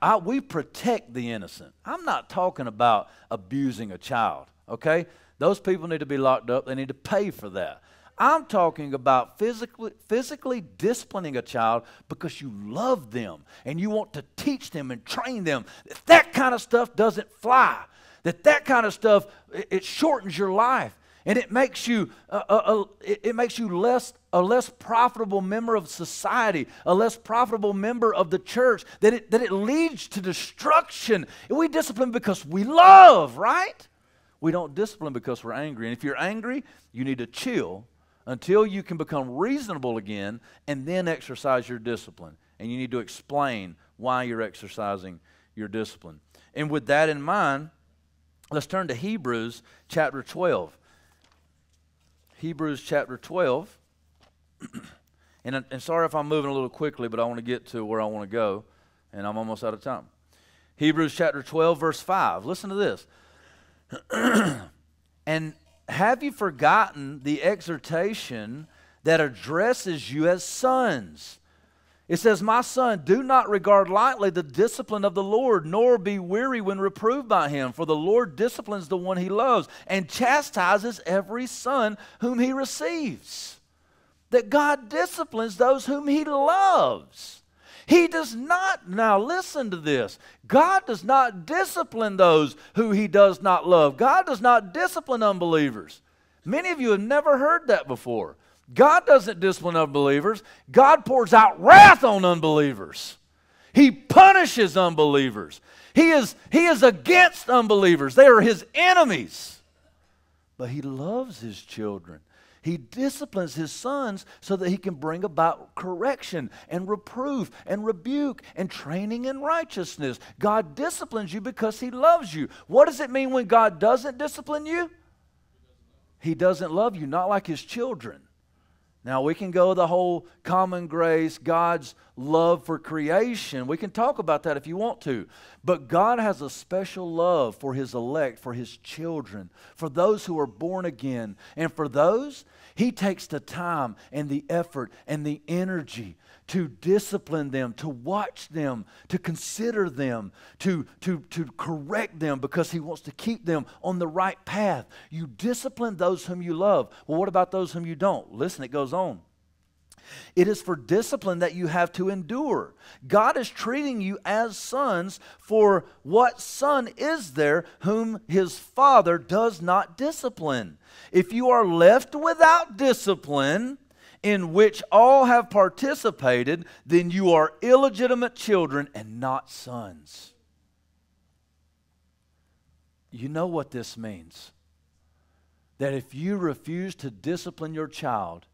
Speaker 1: I, we protect the innocent. I'm not talking about abusing a child, okay? Those people need to be locked up. They need to pay for that. I'm talking about physically, physically disciplining a child because you love them and you want to teach them and train them. That, kind of stuff doesn't fly. That that kind of stuff, it, shortens your life and it makes you uh, uh, it, it makes you less a less profitable member of society, a less profitable member of the church. That it that it leads to destruction. And we discipline because we love, right? We don't discipline because we're angry. And if you're angry, you need to chill until you can become reasonable again and then exercise your discipline. And you need to explain why you're exercising your discipline. And with that in mind, let's turn to Hebrews chapter 12. Hebrews chapter 12. <clears throat> and, and sorry if I'm moving a little quickly, but I want to get to where I want to go, and I'm almost out of time. Hebrews chapter 12, verse 5. Listen to this. <clears throat> and have you forgotten the exhortation that addresses you as sons. It says, My son, do not regard lightly the discipline of the Lord, nor be weary when reproved by him. For the Lord disciplines the one he loves and chastises every son whom he receives. That God disciplines those whom he loves. He does not, now listen to this. God does not discipline those who he does not love. God does not discipline unbelievers. Many of you have never heard that before. God doesn't discipline unbelievers, God pours out wrath on unbelievers. He punishes unbelievers. He is, he is against unbelievers. They are his enemies. But he loves his children. He disciplines his sons so that he can bring about correction and reproof and rebuke and training in righteousness. God disciplines you because he loves you. What does it mean when God doesn't discipline you? He doesn't love you, not like his children. Now, we can go the whole common grace, God's love for creation. We can talk about that if you want to. But God has a special love for His elect, for His children, for those who are born again. And for those, He takes the time and the effort and the energy to discipline them, to watch them, to consider them, to, to, to correct them because He wants to keep them on the right path. You discipline those whom you love. Well, what about those whom you don't? Listen, it goes on. It is for discipline that you have to endure. God is treating you as sons, for what son is there whom his father does not discipline? If you are left without discipline, in which all have participated, then you are illegitimate children and not sons. You know what this means? That if you refuse to discipline your child,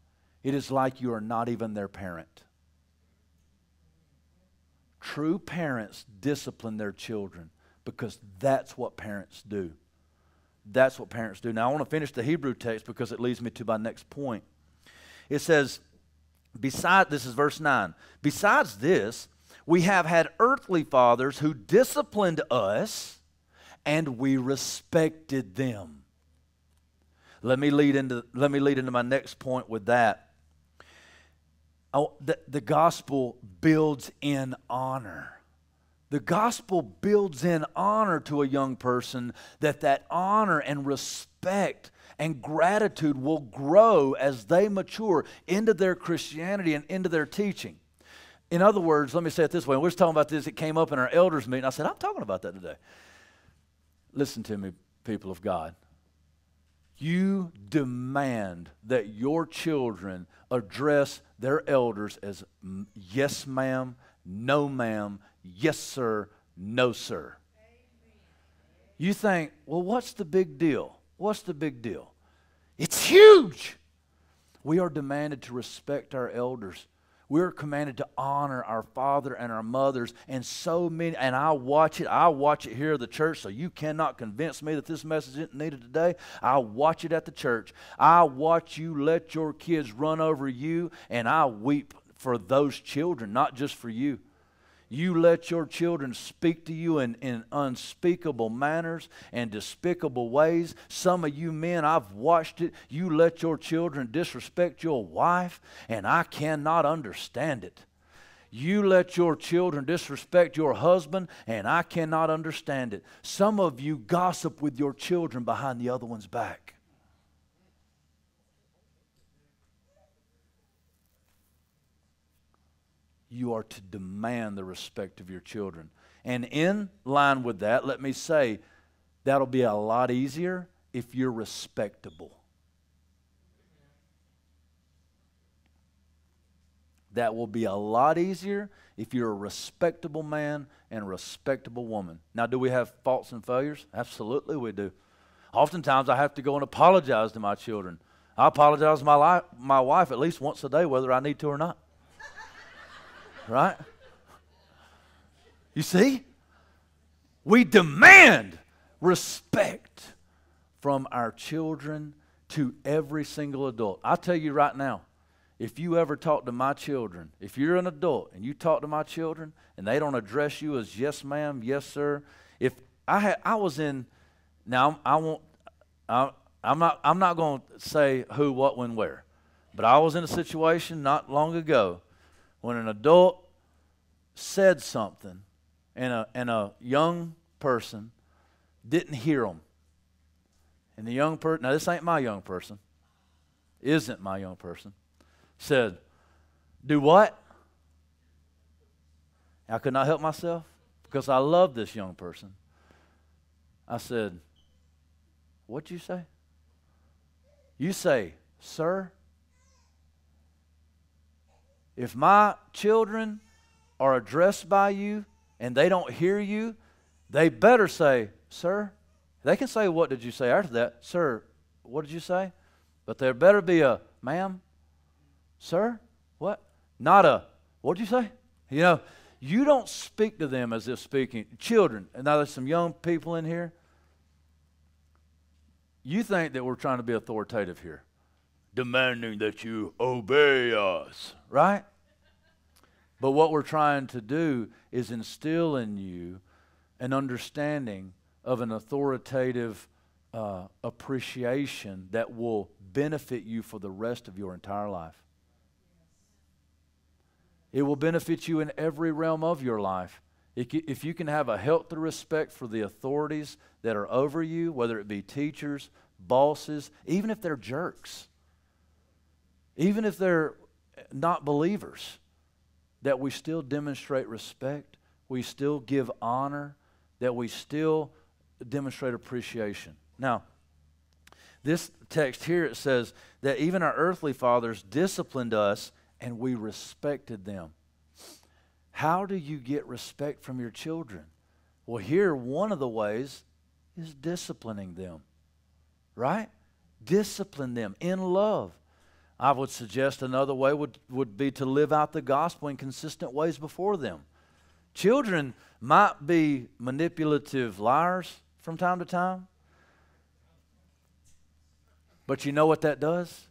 Speaker 1: it is like you are not even their parent. True parents discipline their children because that's what parents do. That's what parents do. Now, I want to finish the Hebrew text because it leads me to my next point. It says, beside this is verse 9. Besides this, we have had earthly fathers who disciplined us and we respected them. Let me lead into let me lead into my next point with that. Oh, the, the gospel builds in honor. The gospel builds in honor to a young person that that honor and respect and gratitude will grow as they mature into their Christianity and into their teaching. In other words, let me say it this way. We are talking about this. It came up in our elders' meeting. I said, I'm talking about that today. Listen to me, people of God. You demand that your children address their elders as yes, ma'am, no, ma'am, yes, sir, no, sir. You think, well, what's the big deal? What's the big deal? It's huge. We are demanded to respect our elders. We're commanded to honor our father and our mothers, and so many. And I watch it. I watch it here at the church, so you cannot convince me that this message isn't needed today. I watch it at the church. I watch you let your kids run over you, and I weep for those children, not just for you. You let your children speak to you in, in unspeakable manners and despicable ways. Some of you men, I've watched it. You let your children disrespect your wife, and I cannot understand it. You let your children disrespect your husband, and I cannot understand it. Some of you gossip with your children behind the other one's back. You are to demand the respect of your children. And in line with that, let me say that'll be a lot easier if you're respectable. That will be a lot easier if you're a respectable man and a respectable woman. Now, do we have faults and failures? Absolutely, we do. Oftentimes, I have to go and apologize to my children. I apologize to my, my wife at least once a day, whether I need to or not right? You see? We demand respect from our children to every single adult. I tell you right now, if you ever talk to my children, if you're an adult and you talk to my children and they don't address you as yes ma'am, yes sir, if I had I was in now I won't I, I'm not I'm not going to say who what when where. But I was in a situation not long ago when an adult said something and a, and a young person didn't hear them. And the young person, now this ain't my young person, isn't my young person, said, Do what? I could not help myself because I love this young person. I said, What'd you say? You say, Sir, if my children are addressed by you and they don't hear you, they better say, Sir. They can say, What did you say after that? Sir, what did you say? But there better be a, Ma'am, Sir, what? Not a, What did you say? You know, you don't speak to them as if speaking. Children, and now there's some young people in here. You think that we're trying to be authoritative here, demanding that you obey us, right? But what we're trying to do is instill in you an understanding of an authoritative uh, appreciation that will benefit you for the rest of your entire life. It will benefit you in every realm of your life. If you can have a healthy respect for the authorities that are over you, whether it be teachers, bosses, even if they're jerks, even if they're not believers, that we still demonstrate respect, we still give honor, that we still demonstrate appreciation. Now, this text here it says that even our earthly fathers disciplined us and we respected them. How do you get respect from your children? Well, here, one of the ways is disciplining them, right? Discipline them in love. I would suggest another way would, would be to live out the gospel in consistent ways before them. Children might be manipulative liars from time to time, but you know what that does?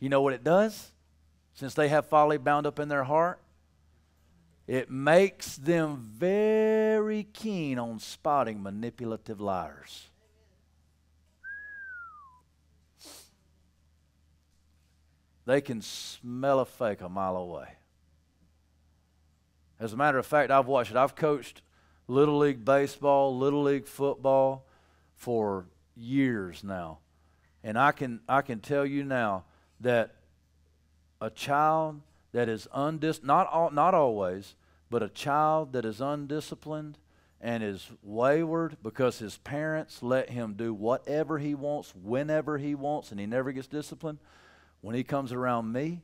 Speaker 1: You know what it does? Since they have folly bound up in their heart, it makes them very keen on spotting manipulative liars. They can smell a fake a mile away. As a matter of fact, I've watched it. I've coached Little League Baseball, Little League Football for years now. And I can, I can tell you now that a child that is undis not not always, but a child that is undisciplined and is wayward because his parents let him do whatever he wants whenever he wants and he never gets disciplined when he comes around me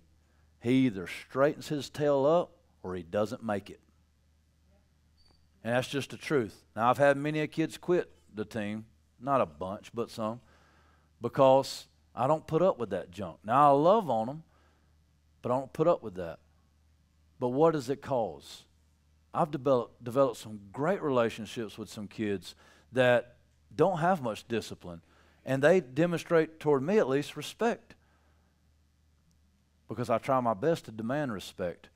Speaker 1: he either straightens his tail up or he doesn't make it and that's just the truth now i've had many kids quit the team not a bunch but some because i don't put up with that junk now i love on them but I don't put up with that. But what does it cause? I've developed, developed some great relationships with some kids that don't have much discipline, and they demonstrate, toward me at least, respect because I try my best to demand respect.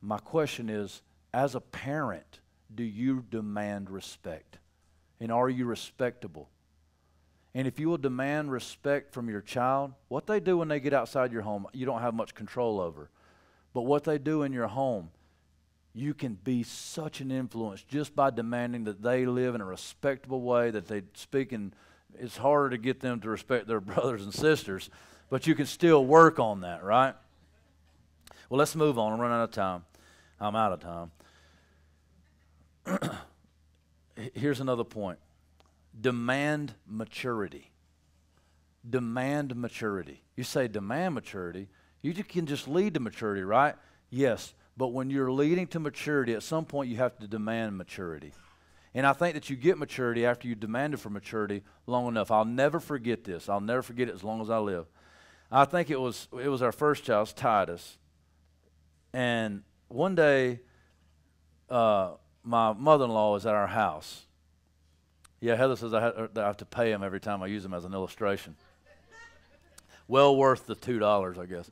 Speaker 1: My question is as a parent, do you demand respect? And are you respectable? And if you will demand respect from your child, what they do when they get outside your home, you don't have much control over. But what they do in your home, you can be such an influence just by demanding that they live in a respectable way, that they speak in. It's harder to get them to respect their <laughs> brothers and sisters, but you can still work on that, right? Well, let's move on. I'm running out of time. I'm out of time. <clears throat> Here's another point demand maturity. Demand maturity. You say demand maturity, you can just lead to maturity, right? Yes, but when you're leading to maturity, at some point you have to demand maturity. And I think that you get maturity after you demanded for maturity long enough. I'll never forget this. I'll never forget it as long as I live. I think it was it was our first child, Titus. And one day, uh, my mother-in-law was at our house, yeah, Heather says I have, I have to pay him every time I use him as an illustration. well worth the $2, I guess.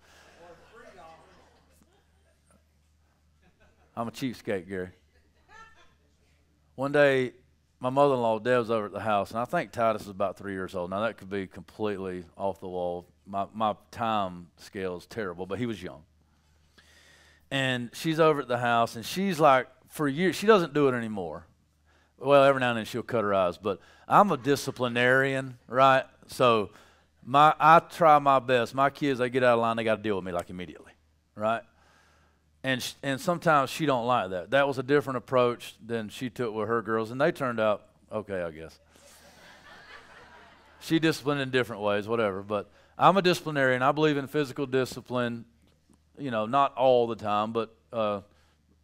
Speaker 1: I'm a cheapskate, Gary. One day, my mother-in-law Deb's over at the house, and I think Titus is about three years old. Now that could be completely off the wall. My my time scale is terrible, but he was young. And she's over at the house, and she's like, for years, she doesn't do it anymore. Well, every now and then she'll cut her eyes, but I'm a disciplinarian, right? So my I try my best. My kids, they get out of line, they got to deal with me like immediately, right? And sh- and sometimes she don't like that. That was a different approach than she took with her girls, and they turned out okay, I guess. she disciplined in different ways, whatever. But I'm a disciplinarian. I believe in physical discipline. You know, not all the time, but uh,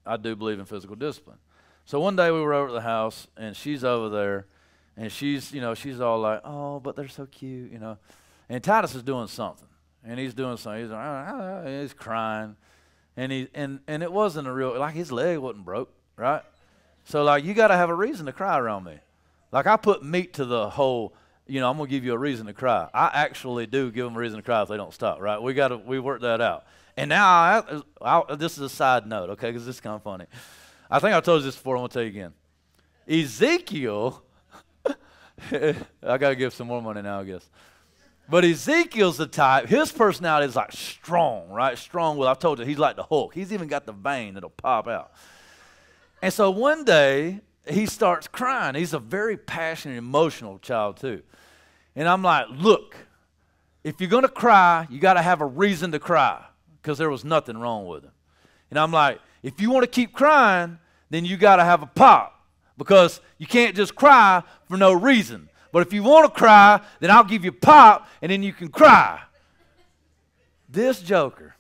Speaker 1: I do believe in physical discipline. So one day we were over at the house, and she's over there, and she's you know she's all like, oh, but they're so cute, you know. And Titus is doing something, and he's doing something. He's, like, ah, ah, ah, he's crying and he and and it wasn't a real like his leg wasn't broke, right? So like you got to have a reason to cry around me. Like I put meat to the whole. You know, I'm gonna give you a reason to cry. I actually do give them a reason to cry if they don't stop. Right? We got to we work that out. And now I, I, this is a side note, okay? Because this is kind of funny. I think I told you this before. I'm gonna tell you again. Ezekiel. <laughs> I gotta give some more money now, I guess. But Ezekiel's the type, his personality is like strong, right? Strong Well, I told you, he's like the Hulk. He's even got the vein that'll pop out. And so one day, he starts crying. He's a very passionate, emotional child, too. And I'm like, look, if you're going to cry, you got to have a reason to cry because there was nothing wrong with him. And I'm like, if you want to keep crying, then you got to have a pop because you can't just cry for no reason. But if you want to cry, then I'll give you pop and then you can cry. This joker,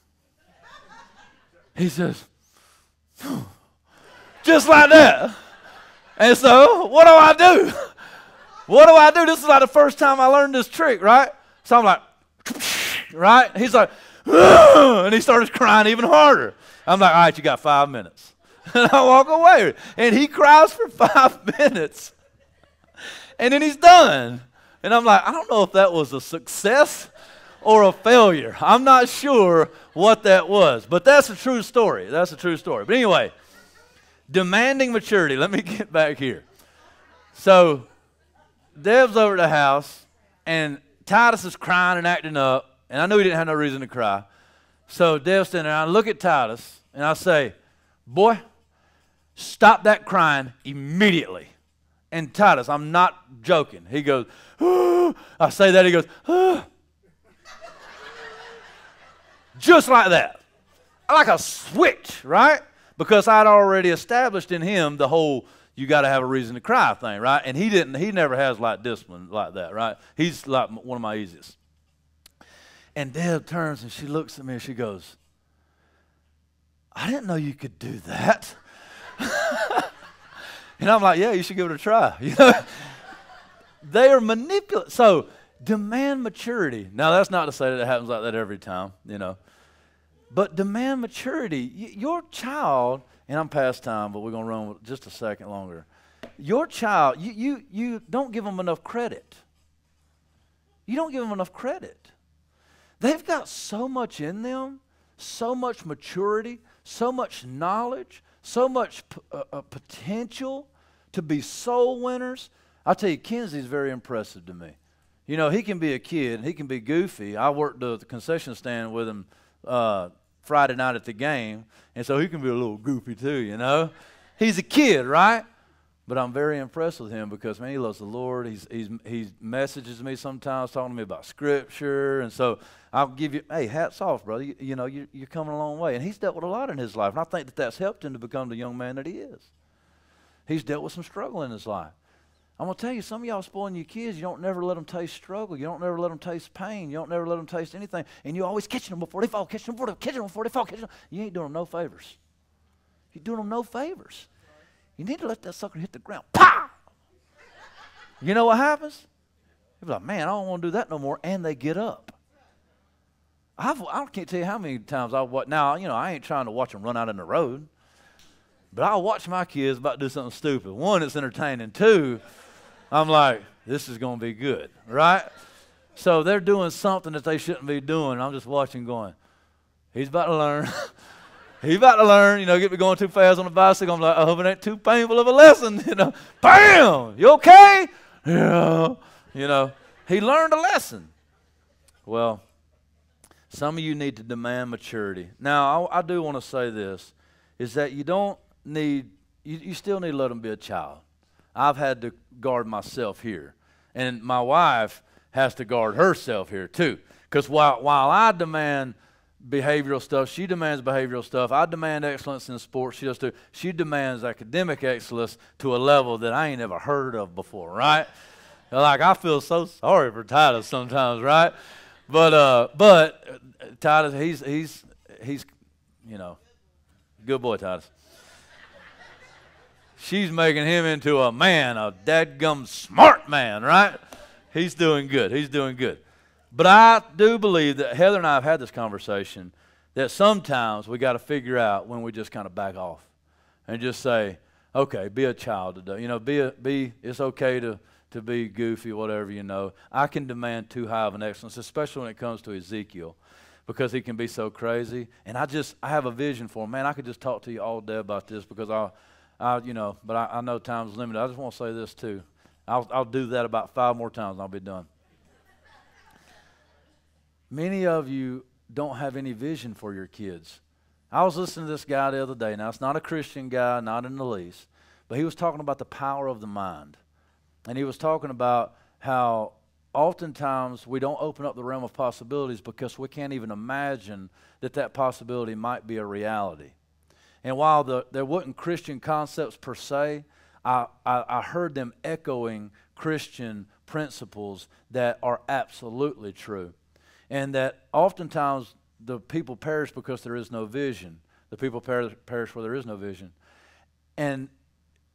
Speaker 1: he says, just like that. And so, what do I do? What do I do? This is like the first time I learned this trick, right? So I'm like, right? He's like, and he starts crying even harder. I'm like, all right, you got five minutes. <laughs> And I walk away. And he cries for five <laughs> minutes and then he's done. And I'm like, I don't know if that was a success or a failure. I'm not sure what that was, but that's a true story. That's a true story. But anyway, demanding maturity. Let me <laughs> get back here. So, Deb's over at the house, and Titus is crying and acting up, and I knew he didn't have no reason to cry. So, Deb's standing there, I look at Titus, and I say, Boy, stop that crying immediately and Titus. I'm not joking. He goes, oh. I say that, he goes, oh. just like that. Like a switch, right? Because I'd already established in him the whole you got to have a reason to cry thing, right? And he didn't, he never has like discipline like that, right? He's like one of my easiest. And Deb turns and she looks at me and she goes, I didn't know you could do that. <laughs> And I'm like, yeah, you should give it a try. <laughs> You know, they are manipulative. So demand maturity. Now, that's not to say that it happens like that every time, you know. But demand maturity. Y- your child, and I'm past time, but we're going to run just a second longer. Your child, you, you, you don't give them enough credit. You don't give them enough credit. They've got so much in them, so much maturity, so much knowledge, so much p- uh, uh, potential to be soul winners. I tell you, Kenzie's very impressive to me. You know, he can be a kid, he can be goofy. I worked at the concession stand with him uh, Friday night at the game, and so he can be a little goofy too, you know. He's a kid, right? But I'm very impressed with him because man, he loves the Lord. He's he's he messages me sometimes talking to me about Scripture, and so I'll give you hey hats off, brother. You, you know you, you're coming a long way, and he's dealt with a lot in his life, and I think that that's helped him to become the young man that he is. He's dealt with some struggle in his life. I'm gonna tell you, some of y'all spoiling your kids. You don't never let them taste struggle. You don't never let them taste pain. You don't never let them taste anything, and you always catching them before they fall, catching them before they, fall, catching them before they fall, catching them. You ain't doing them no favors. You're doing them no favors. You need to let that sucker hit the ground. Pow! You know what happens? You're like, man, I don't want to do that no more. And they get up. I've, I can't tell you how many times I've watched. Now, you know, I ain't trying to watch them run out in the road. But I'll watch my kids about to do something stupid. One, it's entertaining. Two, I'm like, this is going to be good, right? So they're doing something that they shouldn't be doing. I'm just watching going, he's about to learn. <laughs> he's about to learn, you know, get me going too fast on the bicycle. I'm like, I hope it ain't too painful of a lesson, <laughs> you know. Bam! You okay? Yeah. You know, he learned a lesson. Well, some of you need to demand maturity. Now, I, I do want to say this, is that you don't need, you, you still need to let them be a child. I've had to guard myself here. And my wife has to guard herself here too. Because while, while I demand behavioral stuff, she demands behavioral stuff. I demand excellence in sports. She does too. She demands academic excellence to a level that I ain't ever heard of before, right? like I feel so sorry for Titus sometimes, right? But uh, but Titus, he's he's he's you know, good boy, Titus she's making him into a man, a dadgum smart man, right? He's doing good. He's doing good. But I do believe that Heather and I have had this conversation that sometimes we got to figure out when we just kind of back off and just say, okay, be a child today. You know, be a, be. It's okay to to be goofy, whatever you know. I can demand too high of an excellence, especially when it comes to Ezekiel, because he can be so crazy. And I just I have a vision for him. Man, I could just talk to you all day about this because I I, you know, but I, I know time's limited. I just want to say this too. I'll, I'll do that about five more times and I'll be done. Many of you don't have any vision for your kids. I was listening to this guy the other day. Now, it's not a Christian guy, not in the least, but he was talking about the power of the mind. And he was talking about how oftentimes we don't open up the realm of possibilities because we can't even imagine that that possibility might be a reality. And while the, there wasn't Christian concepts per se, I, I, I heard them echoing Christian principles that are absolutely true. And that oftentimes the people perish because there is no vision. The people perish, perish where there is no vision. And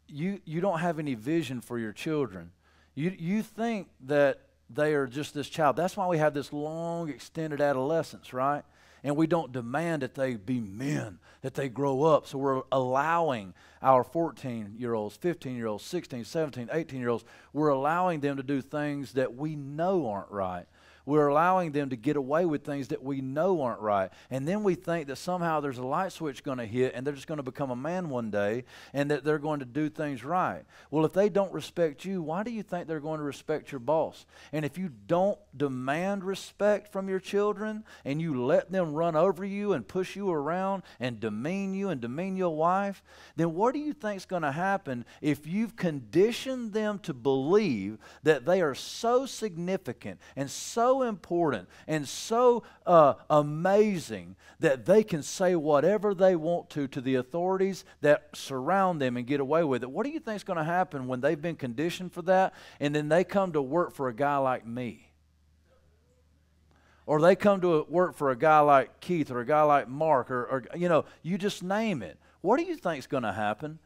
Speaker 1: you, you don't have any vision for your children. You, you think that they are just this child. That's why we have this long, extended adolescence, right? And we don't demand that they be men, that they grow up. So we're allowing our 14 year olds, 15 year olds, 16, 17, 18 year olds, we're allowing them to do things that we know aren't right. We're allowing them to get away with things that we know aren't right. And then we think that somehow there's a light switch going to hit and they're just going to become a man one day and that they're going to do things right. Well, if they don't respect you, why do you think they're going to respect your boss? And if you don't demand respect from your children and you let them run over you and push you around and demean you and demean your wife, then what do you think is going to happen if you've conditioned them to believe that they are so significant and so important and so uh, amazing that they can say whatever they want to to the authorities that surround them and get away with it. What do you think is going to happen when they've been conditioned for that and then they come to work for a guy like me? Or they come to work for a guy like Keith or a guy like Mark or, or you know, you just name it. What do you think is going to happen?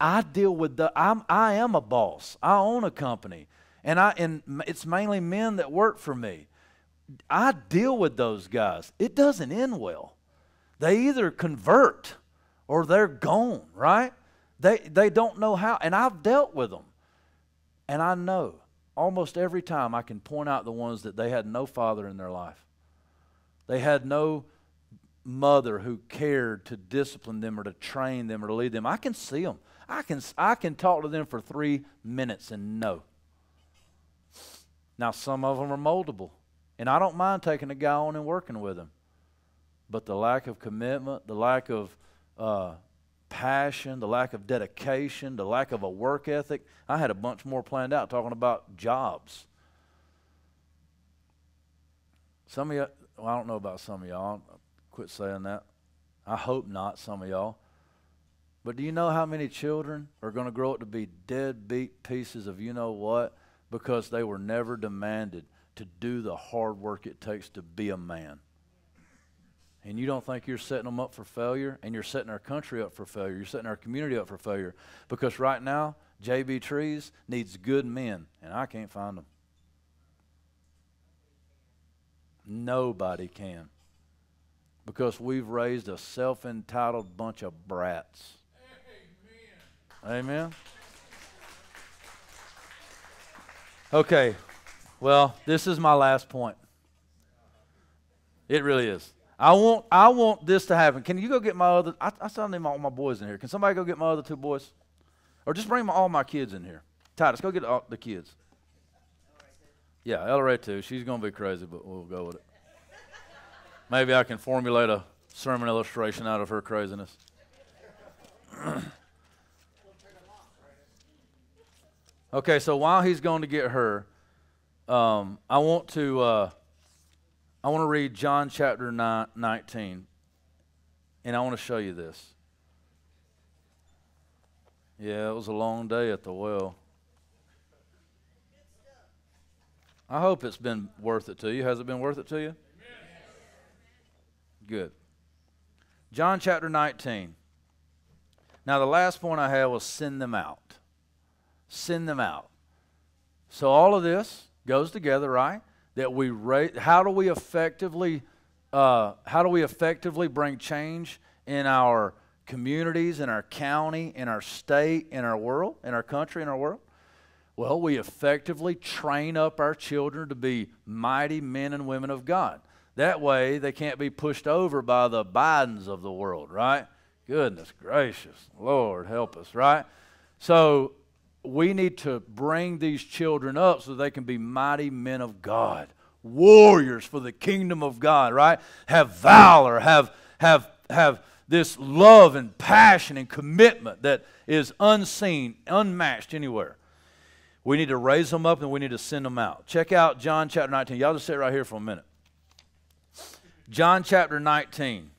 Speaker 1: I deal with the I'm I am a boss. I own a company. And, I, and it's mainly men that work for me. I deal with those guys. It doesn't end well. They either convert or they're gone, right? They, they don't know how. And I've dealt with them. And I know almost every time I can point out the ones that they had no father in their life. They had no mother who cared to discipline them or to train them or to lead them. I can see them. I can, I can talk to them for three minutes and know now, some of them are moldable, and I don't mind taking a guy on and working with him. But the lack of commitment, the lack of uh, passion, the lack of dedication, the lack of a work ethic, I had a bunch more planned out talking about jobs. Some of y'all, well, I don't know about some of y'all. I'll quit saying that. I hope not, some of y'all. But do you know how many children are going to grow up to be deadbeat pieces of you know what because they were never demanded to do the hard work it takes to be a man. And you don't think you're setting them up for failure, and you're setting our country up for failure. You're setting our community up for failure. Because right now, JB Trees needs good men, and I can't find them. Nobody can. Because we've raised a self entitled bunch of brats. Amen. Amen. Okay, well, this is my last point. It really is. I want, I want this to happen. Can you go get my other? I, I still need all my boys in here. Can somebody go get my other two boys, or just bring my, all my kids in here? Titus, go get all, the kids. Yeah, El too. She's gonna be crazy, but we'll go with it. Maybe I can formulate a sermon illustration out of her craziness. <clears throat> okay, so while he's going to get her, um, I want to. Uh, I want to read John chapter 19, and I want to show you this. Yeah, it was a long day at the well. I hope it's been worth it to you. Has it been worth it to you? Good. John chapter 19. Now, the last point I had was send them out. Send them out. So, all of this goes together, right? that we rate. How do we effectively, uh, how do we effectively bring change in our communities, in our county, in our state, in our world, in our country, in our world? Well, we effectively train up our children to be mighty men and women of God. That way, they can't be pushed over by the Bidens of the world, right? Goodness gracious. Lord, help us, right? So, we need to bring these children up so they can be mighty men of God, warriors for the kingdom of God, right? Have valor, have, have, have this love and passion and commitment that is unseen, unmatched anywhere. We need to raise them up and we need to send them out. Check out John chapter 19. Y'all just sit right here for a minute. John chapter 19.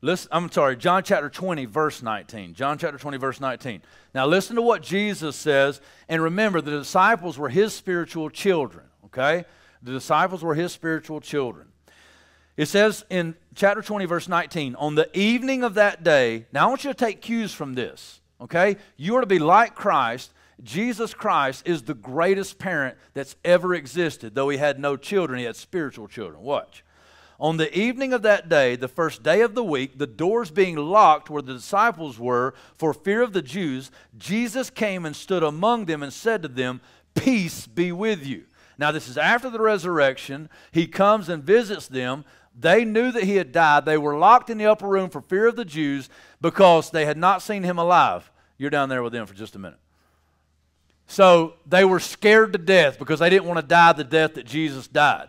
Speaker 1: Listen, I'm sorry, John chapter 20, verse 19. John chapter 20, verse 19. Now listen to what Jesus says, and remember the disciples were his spiritual children, okay? The disciples were his spiritual children. It says in chapter 20, verse 19, on the evening of that day, now I want you to take cues from this, okay? You are to be like Christ. Jesus Christ is the greatest parent that's ever existed. Though he had no children, he had spiritual children. Watch. On the evening of that day, the first day of the week, the doors being locked where the disciples were for fear of the Jews, Jesus came and stood among them and said to them, Peace be with you. Now, this is after the resurrection. He comes and visits them. They knew that he had died. They were locked in the upper room for fear of the Jews because they had not seen him alive. You're down there with them for just a minute. So they were scared to death because they didn't want to die the death that Jesus died.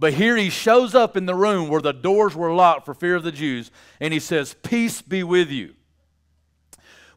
Speaker 1: But here he shows up in the room where the doors were locked for fear of the Jews, and he says, Peace be with you.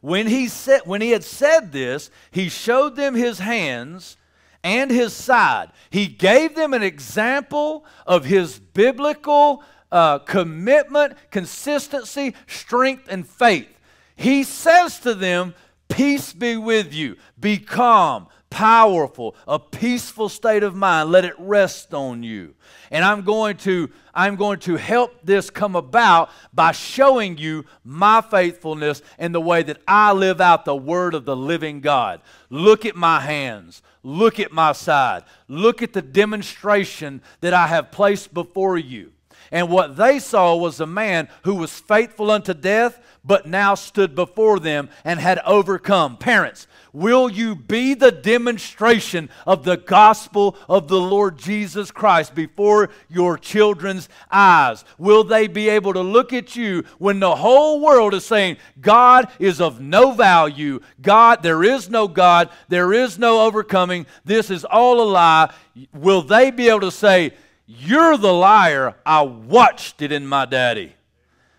Speaker 1: When he, said, when he had said this, he showed them his hands and his side. He gave them an example of his biblical uh, commitment, consistency, strength, and faith. He says to them, Peace be with you. Be calm powerful, a peaceful state of mind. Let it rest on you. And I'm going to I'm going to help this come about by showing you my faithfulness and the way that I live out the word of the living God. Look at my hands. Look at my side. Look at the demonstration that I have placed before you. And what they saw was a man who was faithful unto death, but now stood before them and had overcome. Parents, Will you be the demonstration of the gospel of the Lord Jesus Christ before your children's eyes? Will they be able to look at you when the whole world is saying, God is of no value? God, there is no God, there is no overcoming, this is all a lie. Will they be able to say, You're the liar? I watched it in my daddy.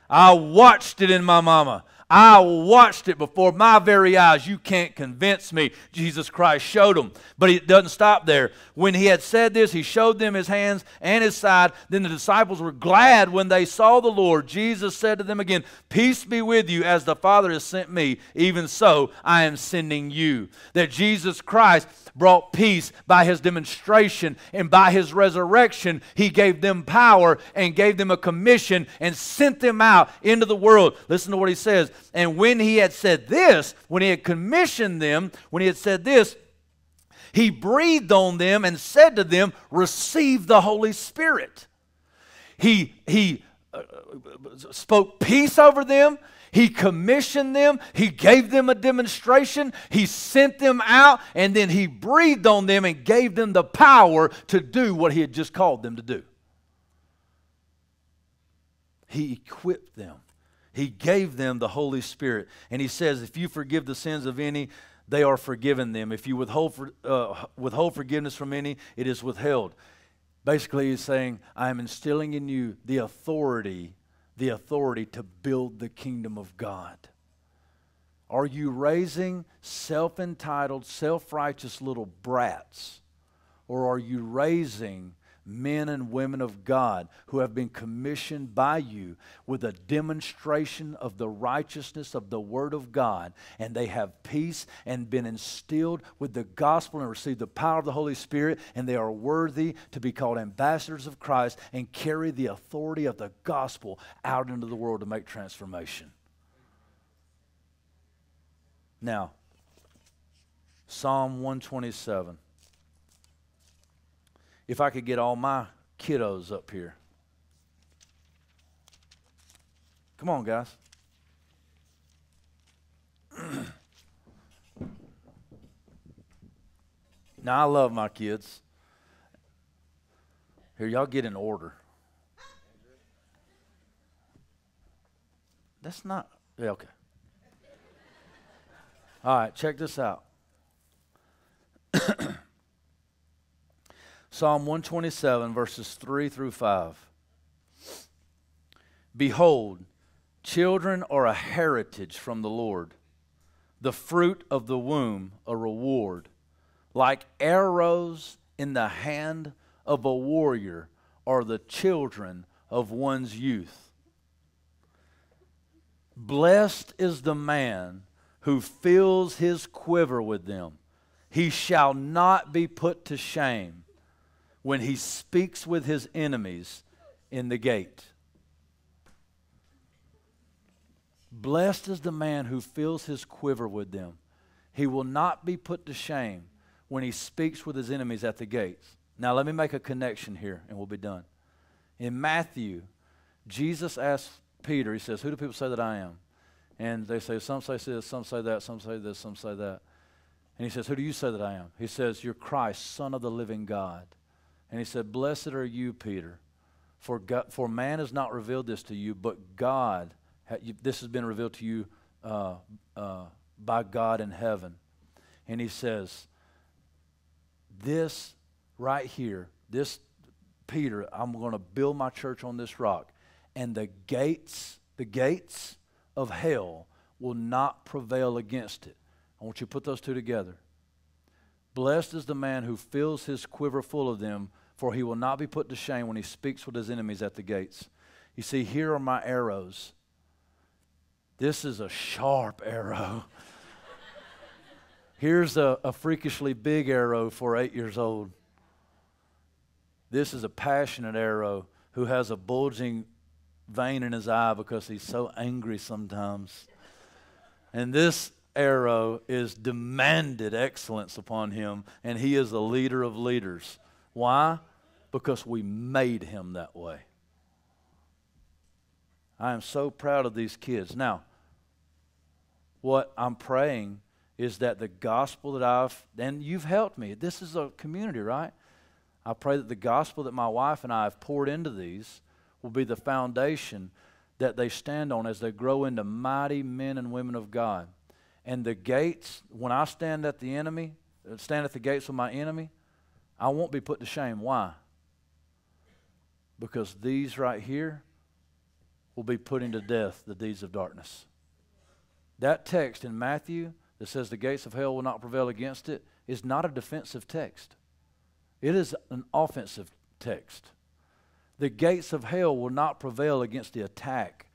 Speaker 1: I watched it in my mama. I watched it before my very eyes. You can't convince me. Jesus Christ showed them. But he doesn't stop there. When he had said this, he showed them his hands and his side. Then the disciples were glad when they saw the Lord. Jesus said to them again, Peace be with you, as the Father has sent me, even so I am sending you. That Jesus Christ brought peace by his demonstration and by his resurrection. He gave them power and gave them a commission and sent them out into the world. Listen to what he says. And when he had said this, when he had commissioned them, when he had said this, he breathed on them and said to them, Receive the Holy Spirit. He, he uh, spoke peace over them. He commissioned them, He gave them a demonstration, He sent them out, and then He breathed on them and gave them the power to do what He had just called them to do. He equipped them. He gave them the Holy Spirit. And He says, if you forgive the sins of any, they are forgiven them. If you withhold, for, uh, withhold forgiveness from any, it is withheld. Basically, He's saying, I am instilling in you the authority, the authority to build the kingdom of God. Are you raising self entitled, self righteous little brats? Or are you raising men and women of God who have been commissioned by you with a demonstration of the righteousness of the Word of God, and they have peace and been instilled with the gospel and received the power of the Holy Spirit, and they are worthy to be called ambassadors of Christ and carry the authority of the gospel out into the world to make transformation. Now, Psalm 127 if I could get all my kiddos up here. Come on, guys. <clears throat> now, I love my kids. Here, y'all get in order. That's not. Yeah, okay. All right, check this out. <clears throat> Psalm 127, verses 3 through 5. Behold, children are a heritage from the Lord, the fruit of the womb a reward. Like arrows in the hand of a warrior are the children of one's youth. Blessed is the man who fills his quiver with them. He shall not be put to shame when he speaks with his enemies in the gate. Blessed is the man who fills his quiver with them. He will not be put to shame when he speaks with his enemies at the gates. Now, let me make a connection here and we'll be done. In Matthew, Jesus asks Peter, he says, Who do people say that I am? And they say, Some say this, some say that, some say this, some say that. And he says, Who do you say that I am? He says, You're Christ, Son of the living God. And he said, Blessed are you, Peter, for, God, for man has not revealed this to you, but God, this has been revealed to you uh, uh, by God in heaven. And he says, This right here, this Peter, I'm going to build my church on this rock, and the gates, the gates of hell will not prevail against it. I want you to put those two together. Blessed is the man who fills his quiver full of them, for he will not be put to shame when he speaks with his enemies at the gates. You see, here are my arrows. This is a sharp arrow. <laughs> Here's a, a freakishly big arrow for eight years old. This is a passionate arrow who has a bulging vein in his eye because he's so angry sometimes. And this arrow is demanded excellence upon him, and he is the leader of leaders. Why? Because we made him that way. I am so proud of these kids. Now, what I'm praying is that the gospel that I've, and you've helped me. This is a community, right? I pray that the gospel that my wife and I have poured into these will be the foundation that they stand on as they grow into mighty men and women of God. And the gates, when I stand at the enemy, uh, stand at the gates of my enemy, I won't be put to shame. Why? Because these right here will be putting to death the deeds of darkness. That text in Matthew that says the gates of hell will not prevail against it is not a defensive text. It is an offensive text. The gates of hell will not prevail against the attack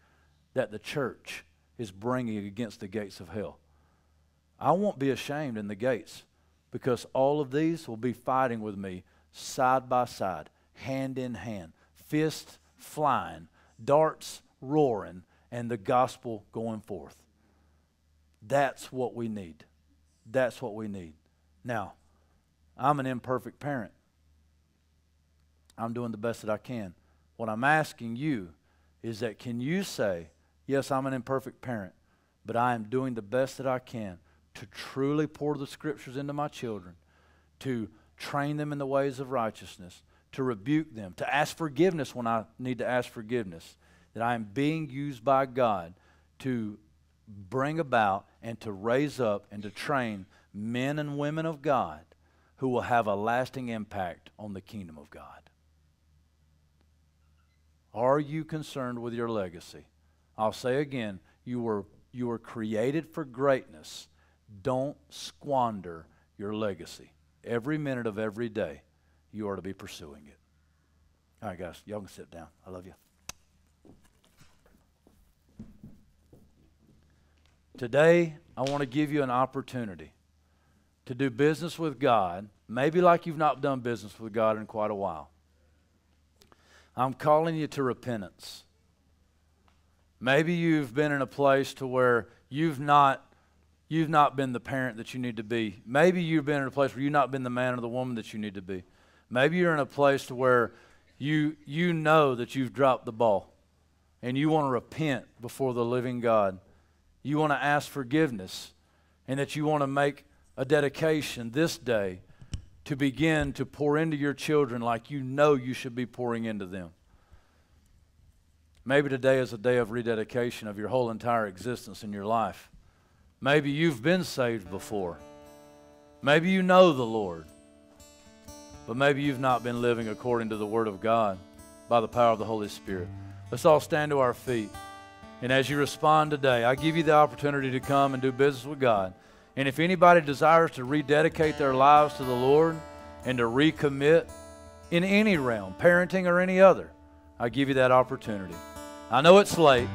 Speaker 1: that the church is bringing against the gates of hell. I won't be ashamed in the gates because all of these will be fighting with me side by side, hand in hand, fists flying, darts roaring, and the gospel going forth. That's what we need. That's what we need. Now, I'm an imperfect parent. I'm doing the best that I can. What I'm asking you is that can you say, Yes, I'm an imperfect parent, but I am doing the best that I can to truly pour the scriptures into my children, to train them in the ways of righteousness, to rebuke them, to ask forgiveness when I need to ask forgiveness, that I am being used by God to bring about and to raise up and to train men and women of God who will have a lasting impact on the kingdom of God. Are you concerned with your legacy? I'll say again, you were, you were created for greatness. Don't squander your legacy. Every minute of every day, you are to be pursuing it. All right, guys, y'all can sit down. I love you. Today, I want to give you an opportunity to do business with God, maybe like you've not done business with God in quite a while. I'm calling you to repentance. Maybe you've been in a place to where you've not you've not been the parent that you need to be. Maybe you've been in a place where you've not been the man or the woman that you need to be. Maybe you're in a place to where you you know that you've dropped the ball and you want to repent before the living God you want to ask forgiveness and that you want to make a dedication this day to begin to pour into your children like you know you should be pouring into them. Maybe today is a day of rededication of your whole entire existence in your life. Maybe you've been saved before. Maybe you know the Lord. But maybe you've not been living according to the Word of God by the power of the Holy Spirit. Let's all stand to our feet. And as you respond today, I give you the opportunity to come and do business with God. And if anybody desires to rededicate their lives to the Lord and to recommit in any realm, parenting or any other, I give you that opportunity. I know it's late,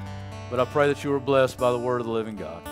Speaker 1: but I pray that you are blessed by the word of the living God.